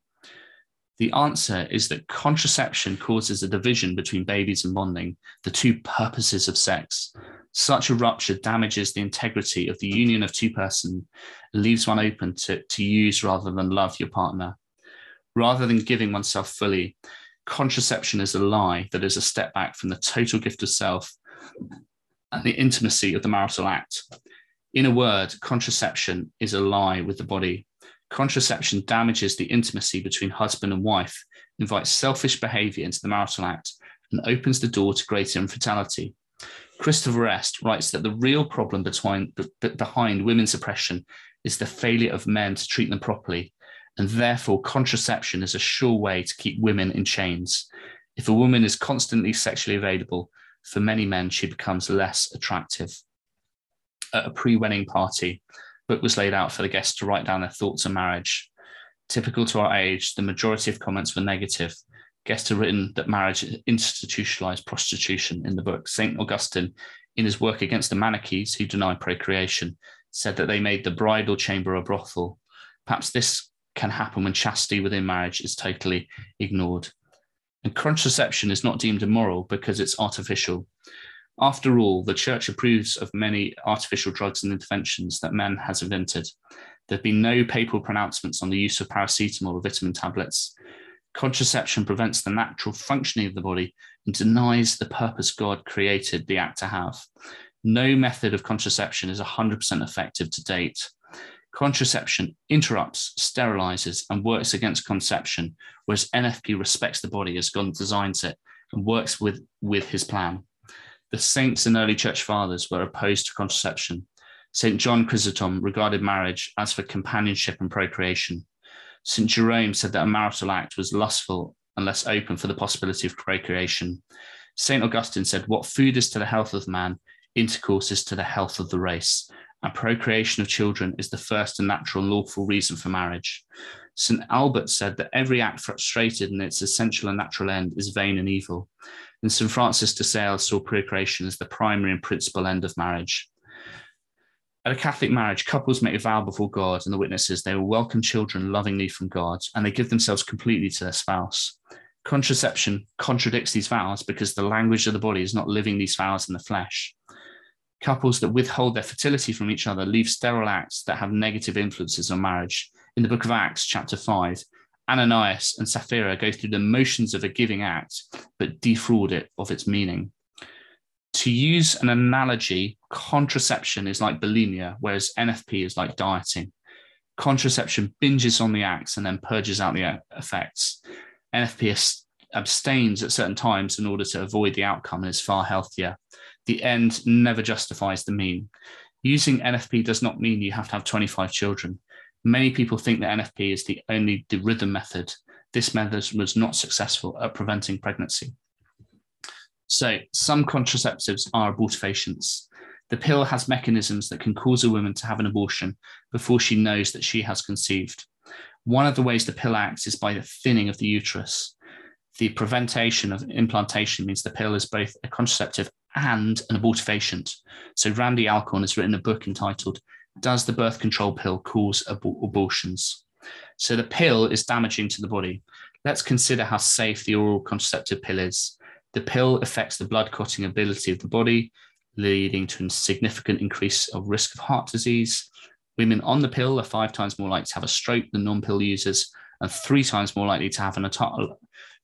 The answer is that contraception causes a division between babies and bonding, the two purposes of sex. Such a rupture damages the integrity of the union of two persons, leaves one open to, to use rather than love your partner. Rather than giving oneself fully, contraception is a lie that is a step back from the total gift of self and the intimacy of the marital act. In a word, contraception is a lie with the body. Contraception damages the intimacy between husband and wife, invites selfish behavior into the marital act, and opens the door to greater infidelity. Christopher West writes that the real problem between, behind women's oppression is the failure of men to treat them properly, and therefore contraception is a sure way to keep women in chains. If a woman is constantly sexually available, for many men, she becomes less attractive. At a pre wedding party, book was laid out for the guests to write down their thoughts on marriage. Typical to our age, the majority of comments were negative. Guests had written that marriage institutionalized prostitution in the book. St. Augustine, in his work against the Manichees who deny procreation, said that they made the bridal chamber a brothel. Perhaps this can happen when chastity within marriage is totally ignored. And contraception is not deemed immoral because it's artificial. After all, the church approves of many artificial drugs and interventions that man has invented. There have been no papal pronouncements on the use of paracetamol or vitamin tablets. Contraception prevents the natural functioning of the body and denies the purpose God created the act to have. No method of contraception is 100% effective to date. Contraception interrupts, sterilizes, and works against conception, whereas NFP respects the body as God designs it and works with, with his plan. The saints and early church fathers were opposed to contraception. St. John Chrysostom regarded marriage as for companionship and procreation. St. Jerome said that a marital act was lustful unless open for the possibility of procreation. St. Augustine said, What food is to the health of man, intercourse is to the health of the race, and procreation of children is the first and natural and lawful reason for marriage. St. Albert said that every act frustrated in its essential and natural end is vain and evil St. Francis de Sales saw procreation as the primary and principal end of marriage. At a Catholic marriage, couples make a vow before God and the witnesses they will welcome children lovingly from God and they give themselves completely to their spouse. Contraception contradicts these vows because the language of the body is not living these vows in the flesh. Couples that withhold their fertility from each other leave sterile acts that have negative influences on marriage. In the book of Acts, chapter 5, Ananias and Sapphira go through the motions of a giving act, but defraud it of its meaning. To use an analogy, contraception is like bulimia, whereas NFP is like dieting. Contraception binges on the acts and then purges out the uh, effects. NFP abstains at certain times in order to avoid the outcome and is far healthier. The end never justifies the mean. Using NFP does not mean you have to have 25 children. Many people think that NFP is the only the rhythm method. This method was not successful at preventing pregnancy. So some contraceptives are abortifacients. The pill has mechanisms that can cause a woman to have an abortion before she knows that she has conceived. One of the ways the pill acts is by the thinning of the uterus. The prevention of implantation means the pill is both a contraceptive and an abortifacient. So Randy Alcorn has written a book entitled does the birth control pill cause ab- abortions? So the pill is damaging to the body. Let's consider how safe the oral contraceptive pill is. The pill affects the blood clotting ability of the body, leading to a significant increase of risk of heart disease. Women on the pill are five times more likely to have a stroke than non pill users and three times more likely to have an, uh,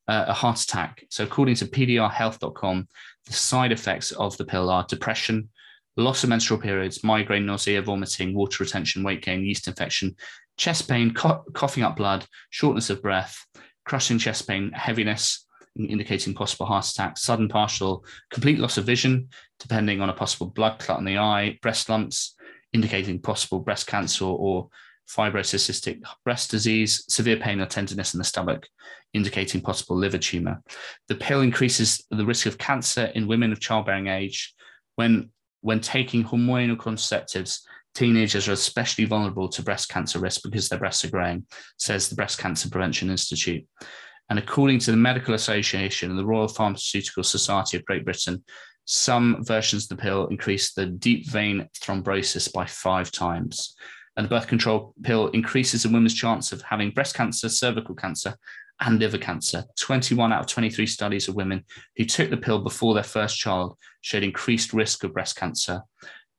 a heart attack. So, according to PDRhealth.com, the side effects of the pill are depression, loss of menstrual periods, migraine, nausea, vomiting, water retention, weight gain, yeast infection, chest pain, co- coughing up blood, shortness of breath, crushing chest pain, heaviness, indicating possible heart attack, sudden partial, complete loss of vision, depending on a possible blood clot in the eye, breast lumps, indicating possible breast cancer or fibrosis cystic breast disease, severe pain or tenderness in the stomach, indicating possible liver tumor. The pill increases the risk of cancer in women of childbearing age. When, when taking hormonal contraceptives, teenagers are especially vulnerable to breast cancer risk because their breasts are growing, says the Breast Cancer Prevention Institute. And according to the Medical Association and the Royal Pharmaceutical Society of Great Britain, some versions of the pill increase the deep vein thrombosis by five times. And the birth control pill increases a woman's chance of having breast cancer, cervical cancer, and liver cancer. 21 out of 23 studies of women who took the pill before their first child showed increased risk of breast cancer.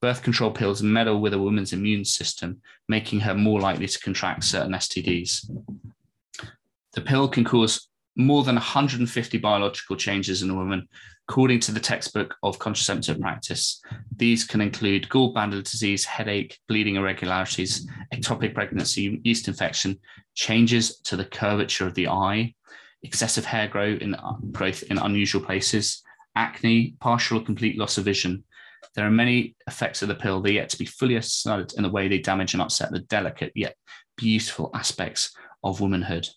Birth control pills meddle with a woman's immune system, making her more likely to contract certain STDs. The pill can cause more than 150 biological changes in a woman, according to the textbook of contraceptive practice. These can include gallbladder disease, headache, bleeding irregularities, ectopic pregnancy, yeast infection, changes to the curvature of the eye, excessive hair growth in, growth in unusual places, acne, partial or complete loss of vision. There are many effects of the pill that yet to be fully studied in the way they damage and upset the delicate yet beautiful aspects of womanhood.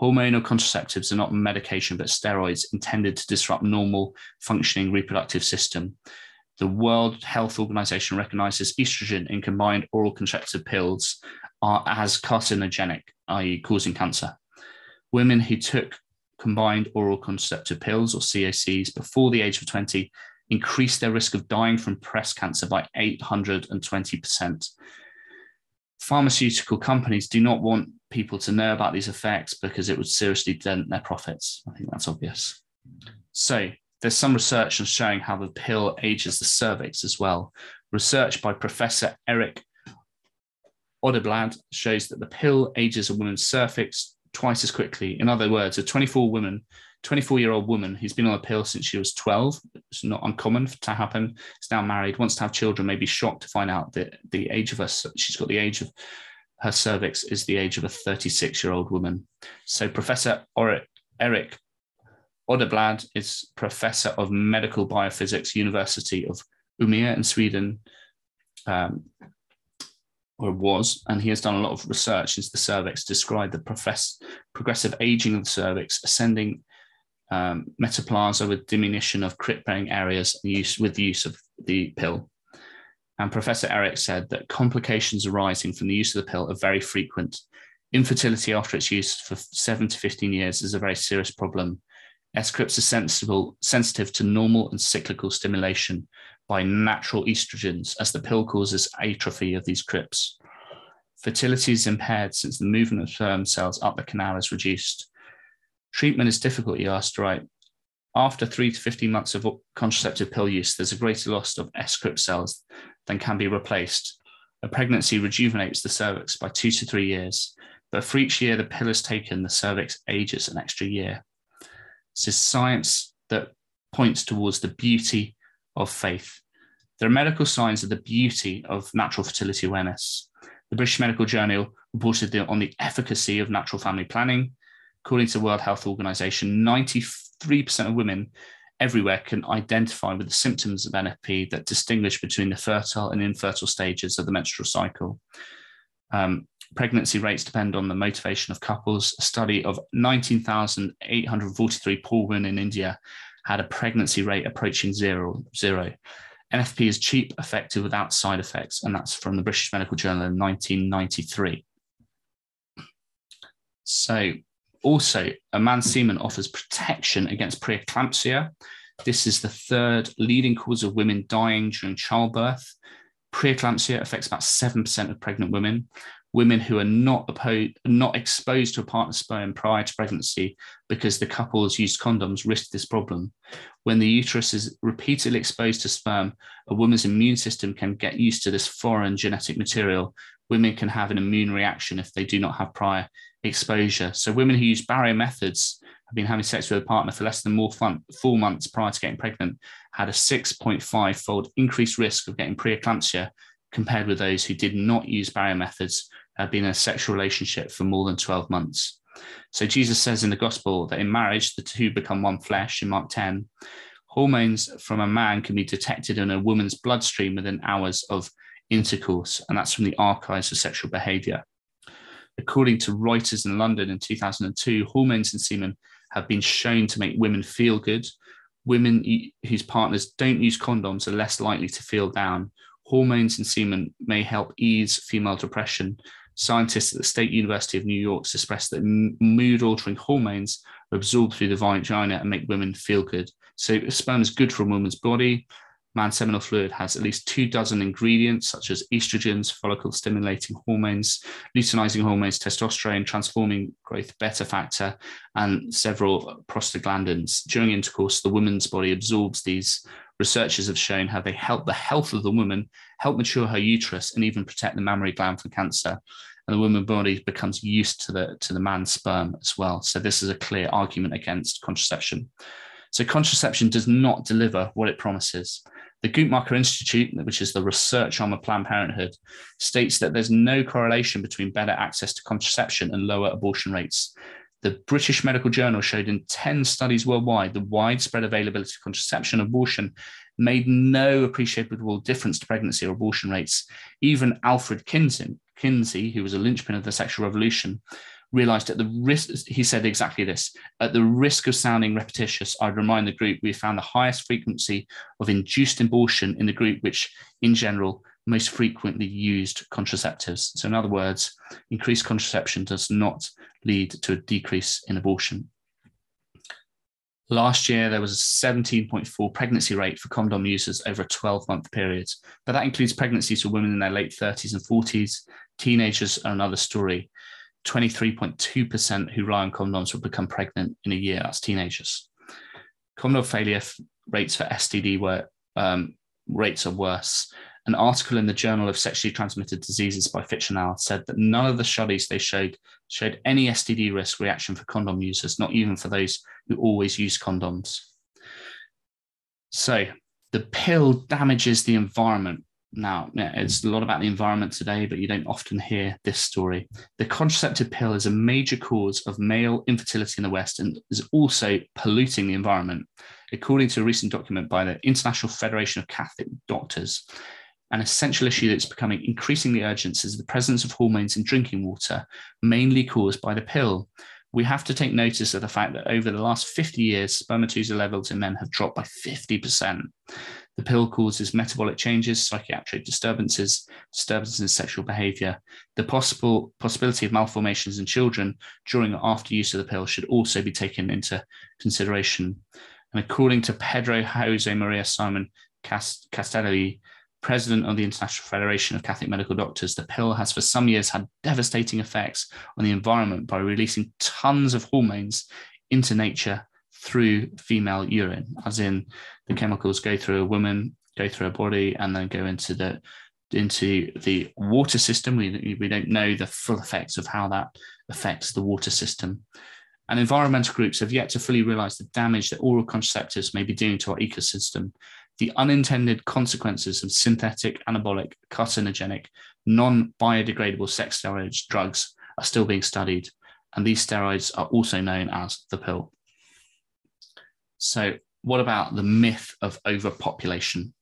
Hormonal contraceptives are not medication, but steroids intended to disrupt normal functioning reproductive system. The World Health Organization recognizes estrogen in combined oral contraceptive pills are as carcinogenic, i.e., causing cancer. Women who took combined oral contraceptive pills or COCs before the age of 20 increased their risk of dying from breast cancer by 820%. Pharmaceutical companies do not want people to know about these effects because it would seriously dent their profits. I think that's obvious. So there's some research on showing how the pill ages the cervix as well. Research by Professor Erik Odeblad shows that the pill ages a woman's cervix twice as quickly. In other words, a 24 woman 24 year old woman who's been on a pill since she was 12. It's not uncommon to happen. Is now married, wants to have children, may be shocked to find out that the age of her, she's got the age of her cervix is the age of a 36 year old woman. So, Professor Erik Odeblad is professor of medical biophysics, University of Umeå in Sweden, um, or was, and he has done a lot of research into the cervix, described the profess- progressive aging of the cervix, ascending um, metaplasia with diminution of crypt bearing areas use, with the use of the pill. And Professor Erik said that complications arising from the use of the pill are very frequent. Infertility after its use for seven to 15 years is a very serious problem. S-crypts are sensible, sensitive to normal and cyclical stimulation by natural estrogens, as the pill causes atrophy of these crypts. Fertility is impaired since the movement of sperm cells up the canal is reduced. Treatment is difficult, you asked, right? After three to 15 months of contraceptive pill use, there's a greater loss of S-crypt cells than can be replaced. A pregnancy rejuvenates the cervix by two to three years, but for each year the pill is taken, the cervix ages an extra year. This is science that points towards the beauty of faith. There are medical signs of the beauty of natural fertility awareness. The British Medical Journal reported on the efficacy of natural family planning, according to the World Health Organization, 93% of women everywhere can identify with the symptoms of NFP that distinguish between the fertile and infertile stages of the menstrual cycle. Um, pregnancy rates depend on the motivation of couples. A study of 19,843 poor women in India had a pregnancy rate approaching zero. zero. NFP is cheap, effective, without side effects, and that's from the British Medical Journal in 1993. So, also, a man's semen offers protection against preeclampsia. This is the third leading cause of women dying during childbirth. Preeclampsia affects about 7% of pregnant women. Women who are not opposed, not exposed to a partner's sperm prior to pregnancy because the couples used condoms risk this problem. When the uterus is repeatedly exposed to sperm, a woman's immune system can get used to this foreign genetic material. Women can have an immune reaction if they do not have prior exposure. So women who use barrier methods have been having sex with a partner for less than more fun, four months prior to getting pregnant had a 6.5 fold increased risk of getting preeclampsia compared with those who did not use barrier methods had been in a sexual relationship for more than 12 months. So Jesus says in the gospel that in marriage, the two become one flesh in Mark 10. Hormones from a man can be detected in a woman's bloodstream within hours of intercourse, and that's from the archives of sexual behavior. According to Reuters in London in 2002, hormones in semen have been shown to make women feel good. Women whose partners don't use condoms are less likely to feel down. Hormones in semen may help ease female depression Scientists at the State University of New York expressed that mood altering hormones are absorbed through the vagina and make women feel good. So, sperm is good for a woman's body. Man's seminal fluid has at least two dozen ingredients such as estrogens, follicle stimulating hormones, luteinizing hormones, testosterone, transforming growth beta factor, and several prostaglandins. During intercourse, the woman's body absorbs these researchers have shown how they help the health of the woman, help mature her uterus, and even protect the mammary gland from cancer. And the woman's body becomes used to the to the man's sperm as well. So this is a clear argument against contraception. So contraception does not deliver what it promises. The Guttmacher Institute, which is the research arm of Planned Parenthood, states that there's no correlation between better access to contraception and lower abortion rates. The British Medical Journal showed in 10 studies worldwide the widespread availability of contraception abortion made no appreciable difference to pregnancy or abortion rates. Even Alfred Kinsey, Kinsey, who was a linchpin of the sexual revolution, realized at the risk, he said exactly this at the risk of sounding repetitious, I'd remind the group we found the highest frequency of induced abortion in the group, which in general most frequently used contraceptives. So, in other words, increased contraception does not lead to a decrease in abortion. Last year, there was a 17.4 pregnancy rate for condom users over a 12 month period, but that includes pregnancies for women in their late 30s and 40s. Teenagers are another story. 23.2% who rely on condoms will become pregnant in a year. That's teenagers. Condom failure rates for STD were um, rates are worse an article in the Journal of Sexually Transmitted Diseases by Fictional said that none of the studies they showed showed any STD risk reaction for condom users, not even for those who always use condoms. So the pill damages the environment. Now, it's a lot about the environment today, but you don't often hear this story. The contraceptive pill is a major cause of male infertility in the West and is also polluting the environment. According to a recent document by the International Federation of Catholic Doctors, an essential issue that's becoming increasingly urgent is the presence of hormones in drinking water, mainly caused by the pill. We have to take notice of the fact that over the last 50 years, spermatozoa levels in men have dropped by 50%. The pill causes metabolic changes, psychiatric disturbances, disturbances in sexual behavior. The possible possibility of malformations in children during or after use of the pill should also be taken into consideration. And according to Pedro Jose Maria Simon Castellví, president of the International Federation of Catholic Medical Doctors, the pill has for some years had devastating effects on the environment by releasing tons of hormones into nature through female urine, as in the chemicals go through a woman, go through her body, and then go into the into the water system. We, we don't know the full effects of how that affects the water system. And environmental groups have yet to fully realize the damage that oral contraceptives may be doing to our ecosystem the unintended consequences of synthetic, anabolic, carcinogenic, non biodegradable sex steroids drugs are still being studied, and these steroids are also known as the pill. So, what about the myth of overpopulation?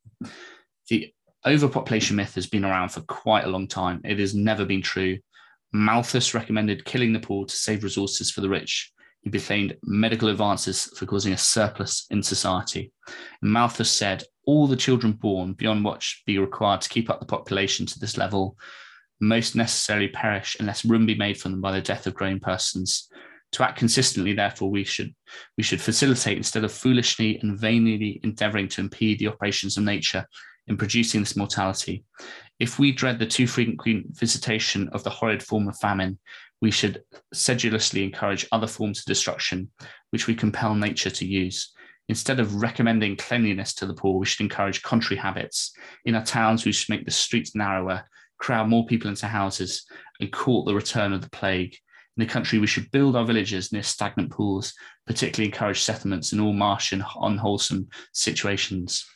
The overpopulation myth has been around for quite a long time. It has never been true. Malthus recommended killing the poor to save resources for the rich. He blamed medical advances for causing a surplus in society. Malthus said, All the children born beyond what should be required to keep up the population to this level most necessarily perish unless room be made for them by the death of growing persons. To act consistently, therefore, we should we should facilitate instead of foolishly and vainly endeavouring to impede the operations of nature in producing this mortality. If we dread the too frequent visitation of the horrid form of famine, we should sedulously encourage other forms of destruction, which we compel nature to use. Instead of recommending cleanliness to the poor, we should encourage contrary habits. In our towns, we should make the streets narrower, crowd more people into houses, and court the return of the plague. In the country, we should build our villages near stagnant pools, particularly encourage settlements in all marsh and unwholesome situations.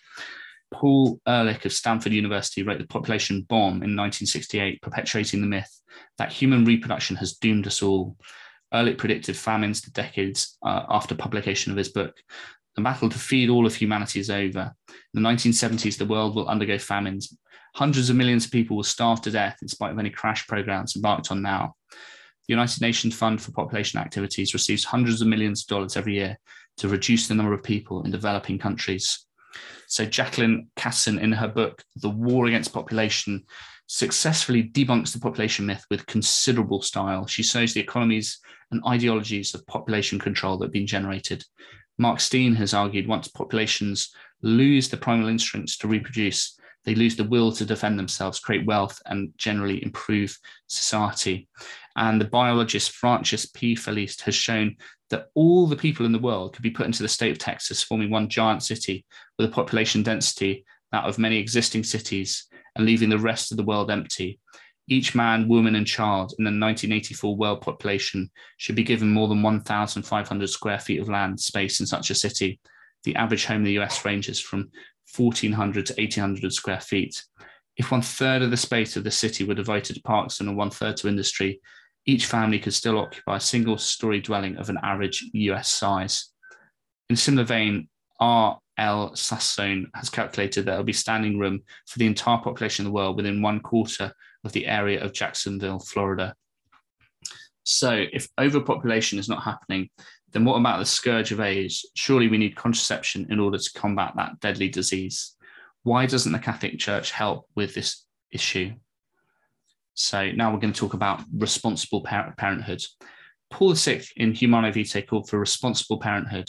Paul Ehrlich of Stanford University wrote The Population Bomb in 1968, perpetuating the myth that human reproduction has doomed us all. Ehrlich predicted famines the decades uh, after publication of his book. The battle to feed all of humanity is over. In the 1970s, the world will undergo famines. Hundreds of millions of people will starve to death in spite of any crash programs embarked on now. The United Nations Fund for Population Activities receives hundreds of millions of dollars every year to reduce the number of people in developing countries. So, Jacqueline Kasun, in her book, The War Against Population, successfully debunks the population myth with considerable style. She shows the economies and ideologies of population control that have been generated. Mark Steyn has argued once populations lose the primal instincts to reproduce, they lose the will to defend themselves, create wealth, and generally improve society. And the biologist Francis P. Filice has shown that all the people in the world could be put into the state of Texas, forming one giant city with a population density that of many existing cities, and leaving the rest of the world empty. Each man, woman, and child in the 1984 world population should be given more than 1,500 square feet of land space in such a city. The average home in the US ranges from 1,400 to 1,800 square feet. If one third of the space of the city were devoted to parks and one third to industry, each family could still occupy a single story dwelling of an average US size. In a similar vein, R.L. Sassone has calculated that there will be standing room for the entire population of the world within one quarter of the area of Jacksonville, Florida. So, if overpopulation is not happening, then what about the scourge of AIDS? Surely we need contraception in order to combat that deadly disease. Why doesn't the Catholic Church help with this issue? So now we're going to talk about responsible parenthood. Paul VI in Humanae Vitae called for responsible parenthood.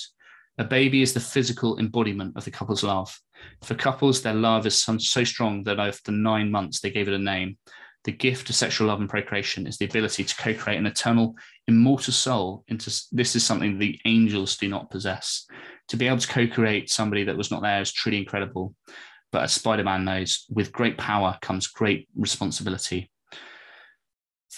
A baby is the physical embodiment of the couple's love. For couples, their love is so strong that after nine months they gave it a name. The gift of sexual love and procreation is the ability to co-create an eternal, immortal soul. Into this is something the angels do not possess. To be able to co-create somebody that was not there is truly incredible. But as Spider-Man knows, with great power comes great responsibility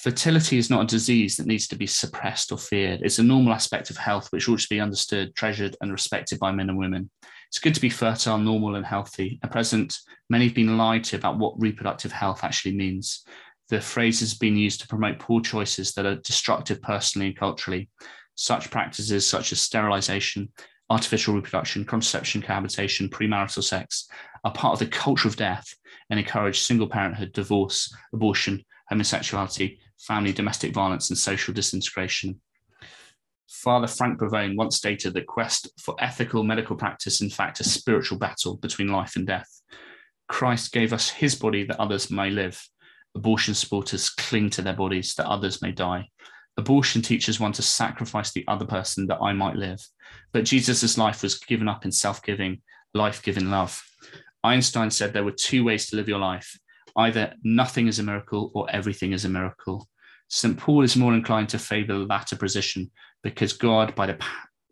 fertility is not a disease that needs to be suppressed or feared. It's a normal aspect of health which ought to be understood, treasured, and respected by men and women. It's good to be fertile, normal, and healthy. At present, many have been lied to about what reproductive health actually means. The phrase has been used to promote poor choices that are destructive personally and culturally. Such practices such as sterilization, artificial reproduction, contraception, cohabitation, premarital sex are part of the culture of death and encourage single parenthood, divorce, abortion, homosexuality, family, domestic violence, and social disintegration. Father Frank Pavone once stated that quest for ethical medical practice, in fact, a spiritual battle between life and death. Christ gave us his body that others may live. Abortion supporters cling to their bodies that others may die. Abortion teaches one to sacrifice the other person that I might live. But Jesus' life was given up in self giving, life giving love. Einstein said there were two ways to live your life either nothing is a miracle or everything is a miracle. St. Paul is more inclined to favor the latter position because God, by the,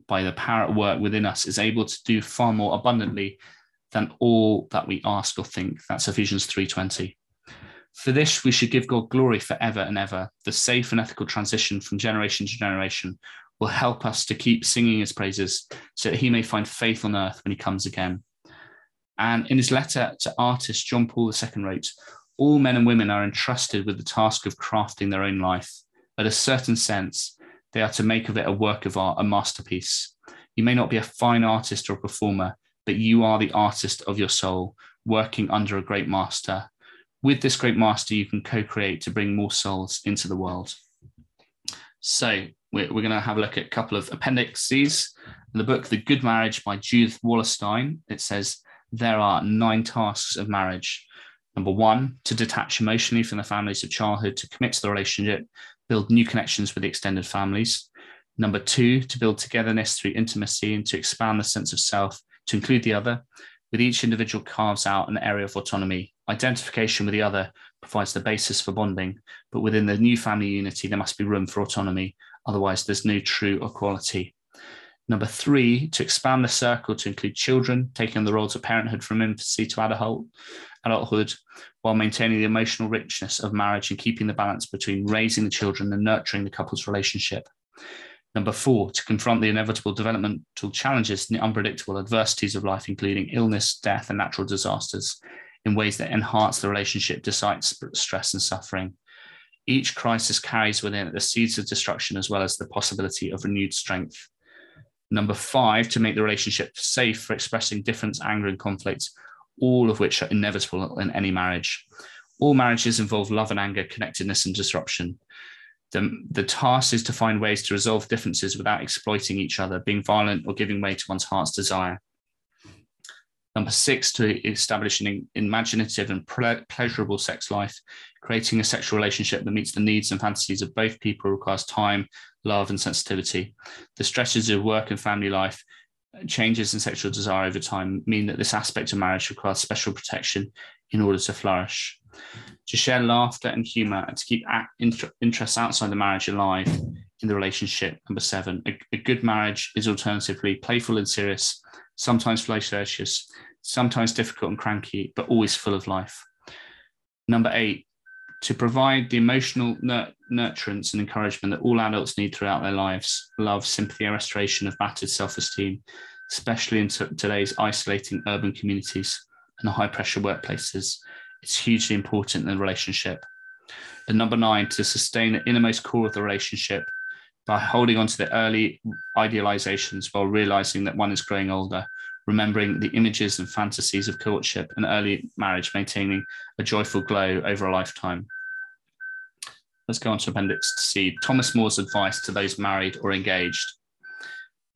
by the power at work within us, is able to do far more abundantly than all that we ask or think. That's Ephesians 3.20. For this, we should give God glory forever and ever. The safe and ethical transition from generation to generation will help us to keep singing his praises so that he may find faith on earth when he comes again. And in his letter to artist John Paul II wrote, all men and women are entrusted with the task of crafting their own life. At a certain sense, they are to make of it a work of art, a masterpiece. You may not be a fine artist or a performer, but you are the artist of your soul, working under a great master. With this great master, you can co create to bring more souls into the world. So, we're, we're going to have a look at a couple of appendices. In the book, The Good Marriage by Judith Wallerstein, it says, There are nine tasks of marriage. Number one, to detach emotionally from the families of childhood, to commit to the relationship, build new connections with the extended families. Number two, to build togetherness through intimacy and to expand the sense of self to include the other, with each individual carves out an area of autonomy. Identification with the other provides the basis for bonding, but within the new family unity, there must be room for autonomy. Otherwise, there's no true equality. Number three, to expand the circle to include children, taking on the roles of parenthood from infancy to adult, adulthood, while maintaining the emotional richness of marriage and keeping the balance between raising the children and nurturing the couple's relationship. Number four, to confront the inevitable developmental challenges and the unpredictable adversities of life, including illness, death, and natural disasters, in ways that enhance the relationship despite stress and suffering. Each crisis carries within it the seeds of destruction as well as the possibility of renewed strength. Number five, to make the relationship safe for expressing difference, anger, and conflict, all of which are inevitable in any marriage. All marriages involve love and anger, connectedness, and disruption. The, the task is to find ways to resolve differences without exploiting each other, being violent, or giving way to one's heart's desire. Number six, to establish an imaginative and ple- pleasurable sex life. Creating a sexual relationship that meets the needs and fantasies of both people requires time, love, and sensitivity. The stresses of work and family life, changes in sexual desire over time mean that this aspect of marriage requires special protection in order to flourish. To share laughter and humor and to keep interests outside the marriage alive in the relationship. Number seven, a, a good marriage is alternatively playful and serious, sometimes flirtatious, sometimes difficult and cranky, but always full of life. Number eight, to provide the emotional nur- nurturance and encouragement that all adults need throughout their lives love, sympathy, and restoration of battered self esteem, especially in t- today's isolating urban communities and high pressure workplaces. It's hugely important in the relationship. And number nine, to sustain the innermost core of the relationship by holding on to the early idealizations while realizing that one is growing older remembering the images and fantasies of courtship and early marriage, maintaining a joyful glow over a lifetime. Let's go on to Appendix C. Thomas More's advice to those married or engaged.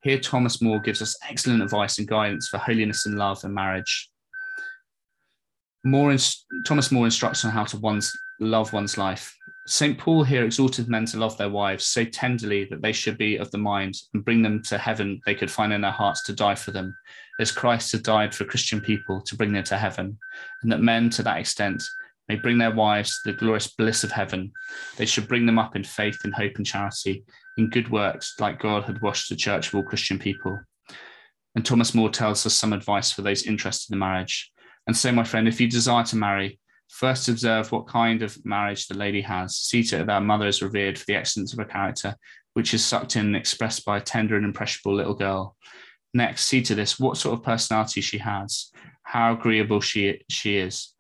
Here, Thomas More gives us excellent advice and guidance for holiness and love and marriage. More Thomas More instructs on how to one's, love one's life. St. Paul here exhorted men to love their wives so tenderly that they should be of the mind and bring them to heaven they could find in their hearts to die for them, as Christ had died for Christian people to bring them to heaven, and that men to that extent may bring their wives the glorious bliss of heaven. They should bring them up in faith, and hope, and charity, in good works, like God had washed the church of all Christian people. And Thomas More tells us some advice for those interested in marriage. And so, my friend, if you desire to marry, first observe what kind of marriage the lady has. See to it that her mother is revered for the excellence of her character, which is sucked in and expressed by a tender and impressionable little girl. Next, see to this what sort of personality she has, how agreeable she, she is.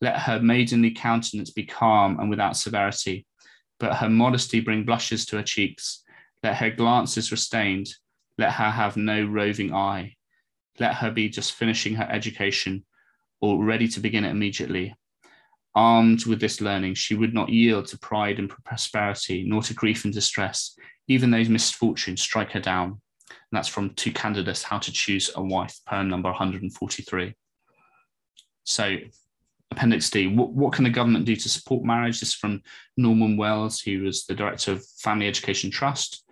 Let her maidenly countenance be calm and without severity, but her modesty bring blushes to her cheeks. Let her glances restrained. Let her have no roving eye. Let her be just finishing her education or ready to begin it immediately. Armed with this learning, she would not yield to pride and prosperity, nor to grief and distress, even those misfortunes strike her down. And that's from To Candidus How to Choose a Wife, poem number 143. So, Appendix D, what, what can the government do to support marriage? This is from Norman Wells, who was the director of Family Education Trust.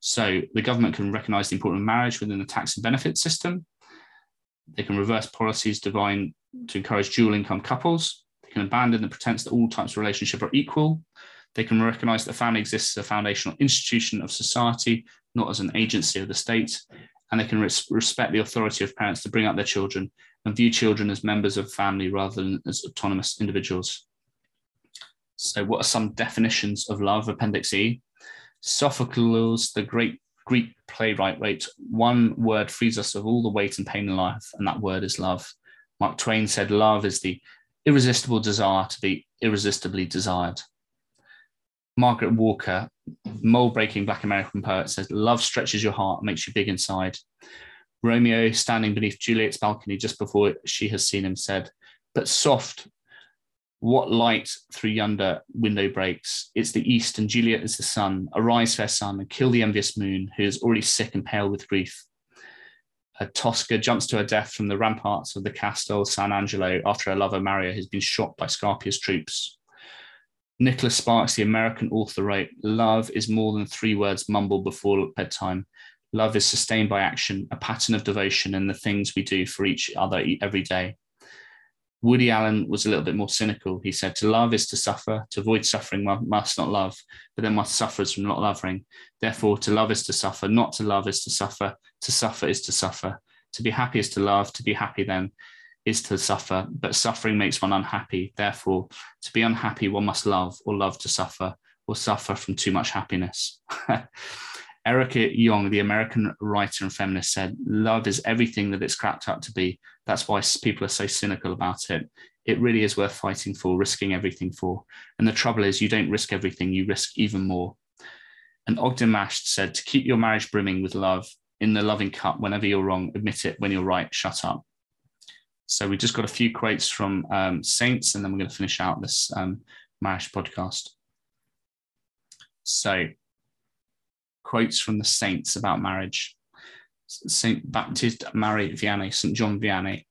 So, the government can recognise the importance of marriage within the tax and benefit system. They can reverse policies designed to encourage dual income couples. They can abandon the pretense that all types of relationship are equal. They can recognize that family exists as a foundational institution of society, not as an agency of the state. And they can res- respect the authority of parents to bring up their children and view children as members of family rather than as autonomous individuals. So, what are some definitions of love? Appendix E. Sophocles, the great Greek playwright, wrote, One word frees us of all the weight and pain in life, and that word is love. Mark Twain said, Love is the irresistible desire to be irresistibly desired. Margaret Walker, mold breaking black American poet, says, Love stretches your heart, makes you big inside. Romeo, standing beneath Juliet's balcony just before she has seen him, said, But soft, what light through yonder window breaks? It's the east, and Juliet is the sun. Arise, fair sun, and kill the envious moon, who is already sick and pale with grief. A Tosca jumps to her death from the ramparts of the Castel Sant'Angelo after her lover Mario has been shot by Scarpia's troops. Nicholas Sparks, the American author, wrote, Love is more than three words mumbled before bedtime. Love is sustained by action, a pattern of devotion, and the things we do for each other every day. Woody Allen was a little bit more cynical. He said, To love is to suffer. To avoid suffering, one must not love, but then one suffers from not loving. Therefore, to love is to suffer. Not to love is to suffer. To suffer is to suffer. To be happy is to love. To be happy then is to suffer. But suffering makes one unhappy. Therefore, to be unhappy, one must love or love to suffer or suffer from too much happiness. Erica Jong, the American writer and feminist, said, Love is everything that it's cracked up to be. That's why people are so cynical about it. It really is worth fighting for, risking everything for. And the trouble is, you don't risk everything, you risk even more. And Ogden Nash said, To keep your marriage brimming with love in the loving cup, whenever you're wrong, admit it. When you're right, shut up. So we just got a few quotes from um, saints, and then we're going to finish out this um, marriage podcast. So quotes from the saints about marriage. Saint Baptist Marie Vianney, St. John Vianney,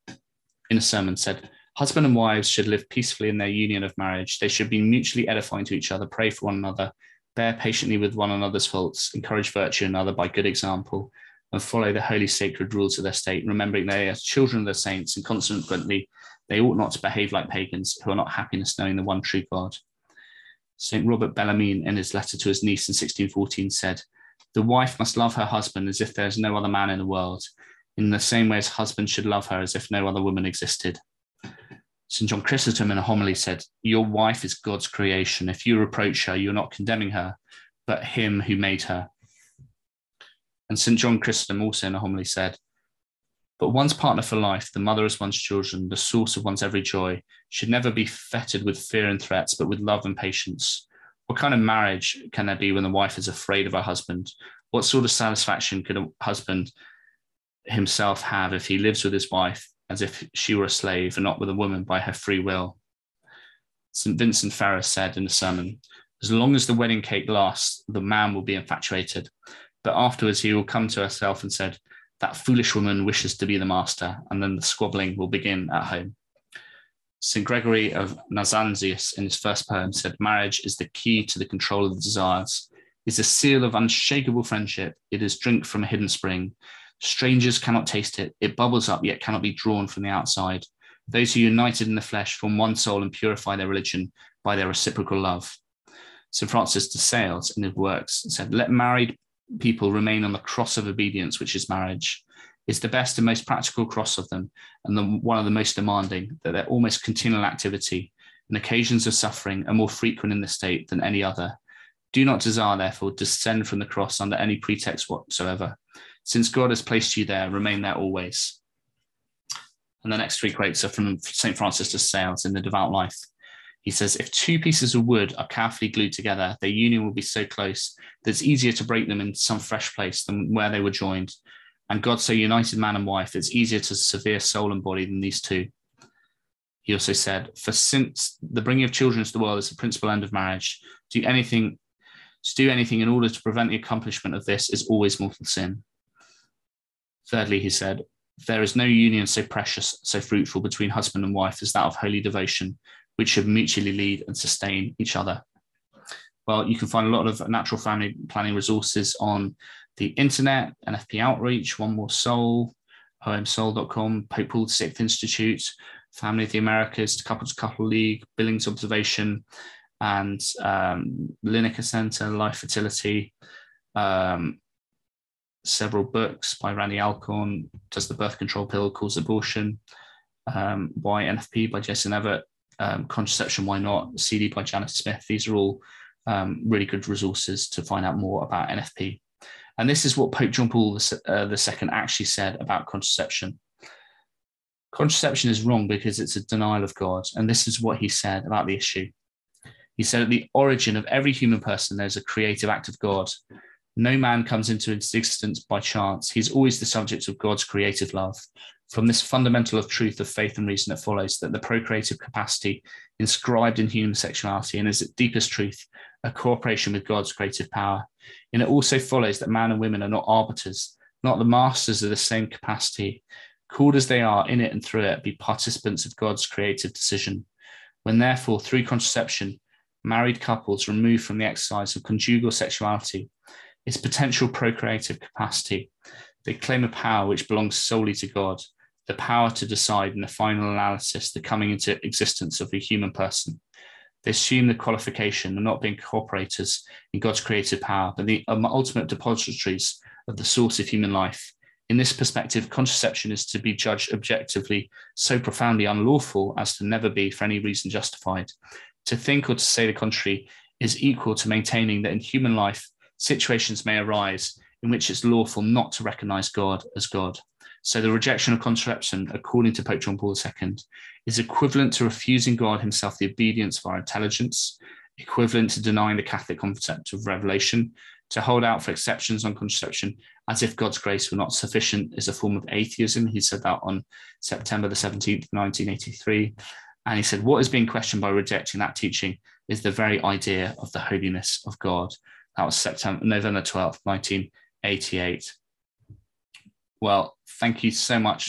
in a sermon said, Husband and wives should live peacefully in their union of marriage. They should be mutually edifying to each other, pray for one another, bear patiently with one another's faults, encourage virtue in another by good example, and follow the holy sacred rules of their state, remembering they are children of the saints, and consequently, they ought not to behave like pagans who are not happiness knowing the one true God. St. Robert Bellarmine, in his letter to his niece in 1614, said, the wife must love her husband as if there's no other man in the world, in the same way as husband should love her as if no other woman existed. St. John Chrysostom in a homily said, Your wife is God's creation. If you reproach her, you're not condemning her, but him who made her. And St. John Chrysostom also in a homily said, But one's partner for life, the mother of one's children, the source of one's every joy, should never be fettered with fear and threats, but with love and patience what kind of marriage can there be when the wife is afraid of her husband? What sort of satisfaction could a husband himself have if he lives with his wife as if she were a slave and not with a woman by her free will? St. Vincent Ferrer said in a sermon, as long as the wedding cake lasts, the man will be infatuated. But afterwards, he will come to herself and said, That foolish woman wishes to be the master. And then the squabbling will begin at home. St. Gregory of Nazianzus, in his first poem, said, Marriage is the key to the control of the desires, is a seal of unshakable friendship. It is drink from a hidden spring. Strangers cannot taste it. It bubbles up, yet cannot be drawn from the outside. Those who are united in the flesh form one soul and purify their religion by their reciprocal love. St. Francis de Sales, in his works, said, Let married people remain on the cross of obedience, which is marriage is the best and most practical cross of them, and the, one of the most demanding, that their almost continual activity and occasions of suffering are more frequent in the state than any other. Do not desire, therefore, to descend from the cross under any pretext whatsoever. Since God has placed you there, remain there always. And the next three quotes are from St. Francis de Sales in The Devout Life. He says, If two pieces of wood are carefully glued together, their union will be so close that it's easier to break them in some fresh place than where they were joined and God so united man and wife, it's easier to severe soul and body than these two. He also said, For since the bringing of children into the world is the principal end of marriage, do anything to do anything in order to prevent the accomplishment of this is always mortal sin. Thirdly, he said, There is no union so precious, so fruitful between husband and wife as that of holy devotion, which should mutually lead and sustain each other. Well, you can find a lot of natural family planning resources on the internet, NFP Outreach, One More Soul, omsoul.com, Pope Paul VI Institute, Family of the Americas, Couple to Couple League, Billings Ovulation, and um, Lineker Center, Life Fertility, um, several books by Randy Alcorn, Does the Birth Control Pill Cause Abortion? Um, Why NFP by Jason Evert, um, Contraception Why Not? CD by Janet Smith. These are all um, really good resources to find out more about NFP. And this is what Pope John Paul II uh, actually said about contraception. Contraception is wrong because it's a denial of God. And this is what he said about the issue. He said, at the origin of every human person, there's a creative act of God. No man comes into existence by chance. He's always the subject of God's creative love. From this fundamental of truth of faith and reason, it follows that the procreative capacity inscribed in human sexuality and is its deepest truth a cooperation with God's creative power. And it also follows that man and women are not arbiters, not the masters of the same capacity. Called as they are in it and through it, be participants of God's creative decision. When therefore, through contraception, married couples remove from the exercise of conjugal sexuality, its potential procreative capacity. They claim a power which belongs solely to God, the power to decide in the final analysis the coming into existence of a human person. They assume the qualification of not being cooperators in God's creative power, but the um, ultimate depositories of the source of human life. In this perspective, contraception is to be judged objectively so profoundly unlawful as to never be for any reason justified. To think or to say the contrary is equal to maintaining that in human life, situations may arise in which it's lawful not to recognize God as God. So the rejection of contraception, according to Pope John Paul II, is equivalent to refusing God himself the obedience of our intelligence, equivalent to denying the Catholic concept of revelation, to hold out for exceptions on contraception as if God's grace were not sufficient is a form of atheism. He said that on September the 17th, 1983. And he said, what is being questioned by rejecting that teaching is the very idea of the holiness of God. That was September, November 12th, 1988. Well, thank you so much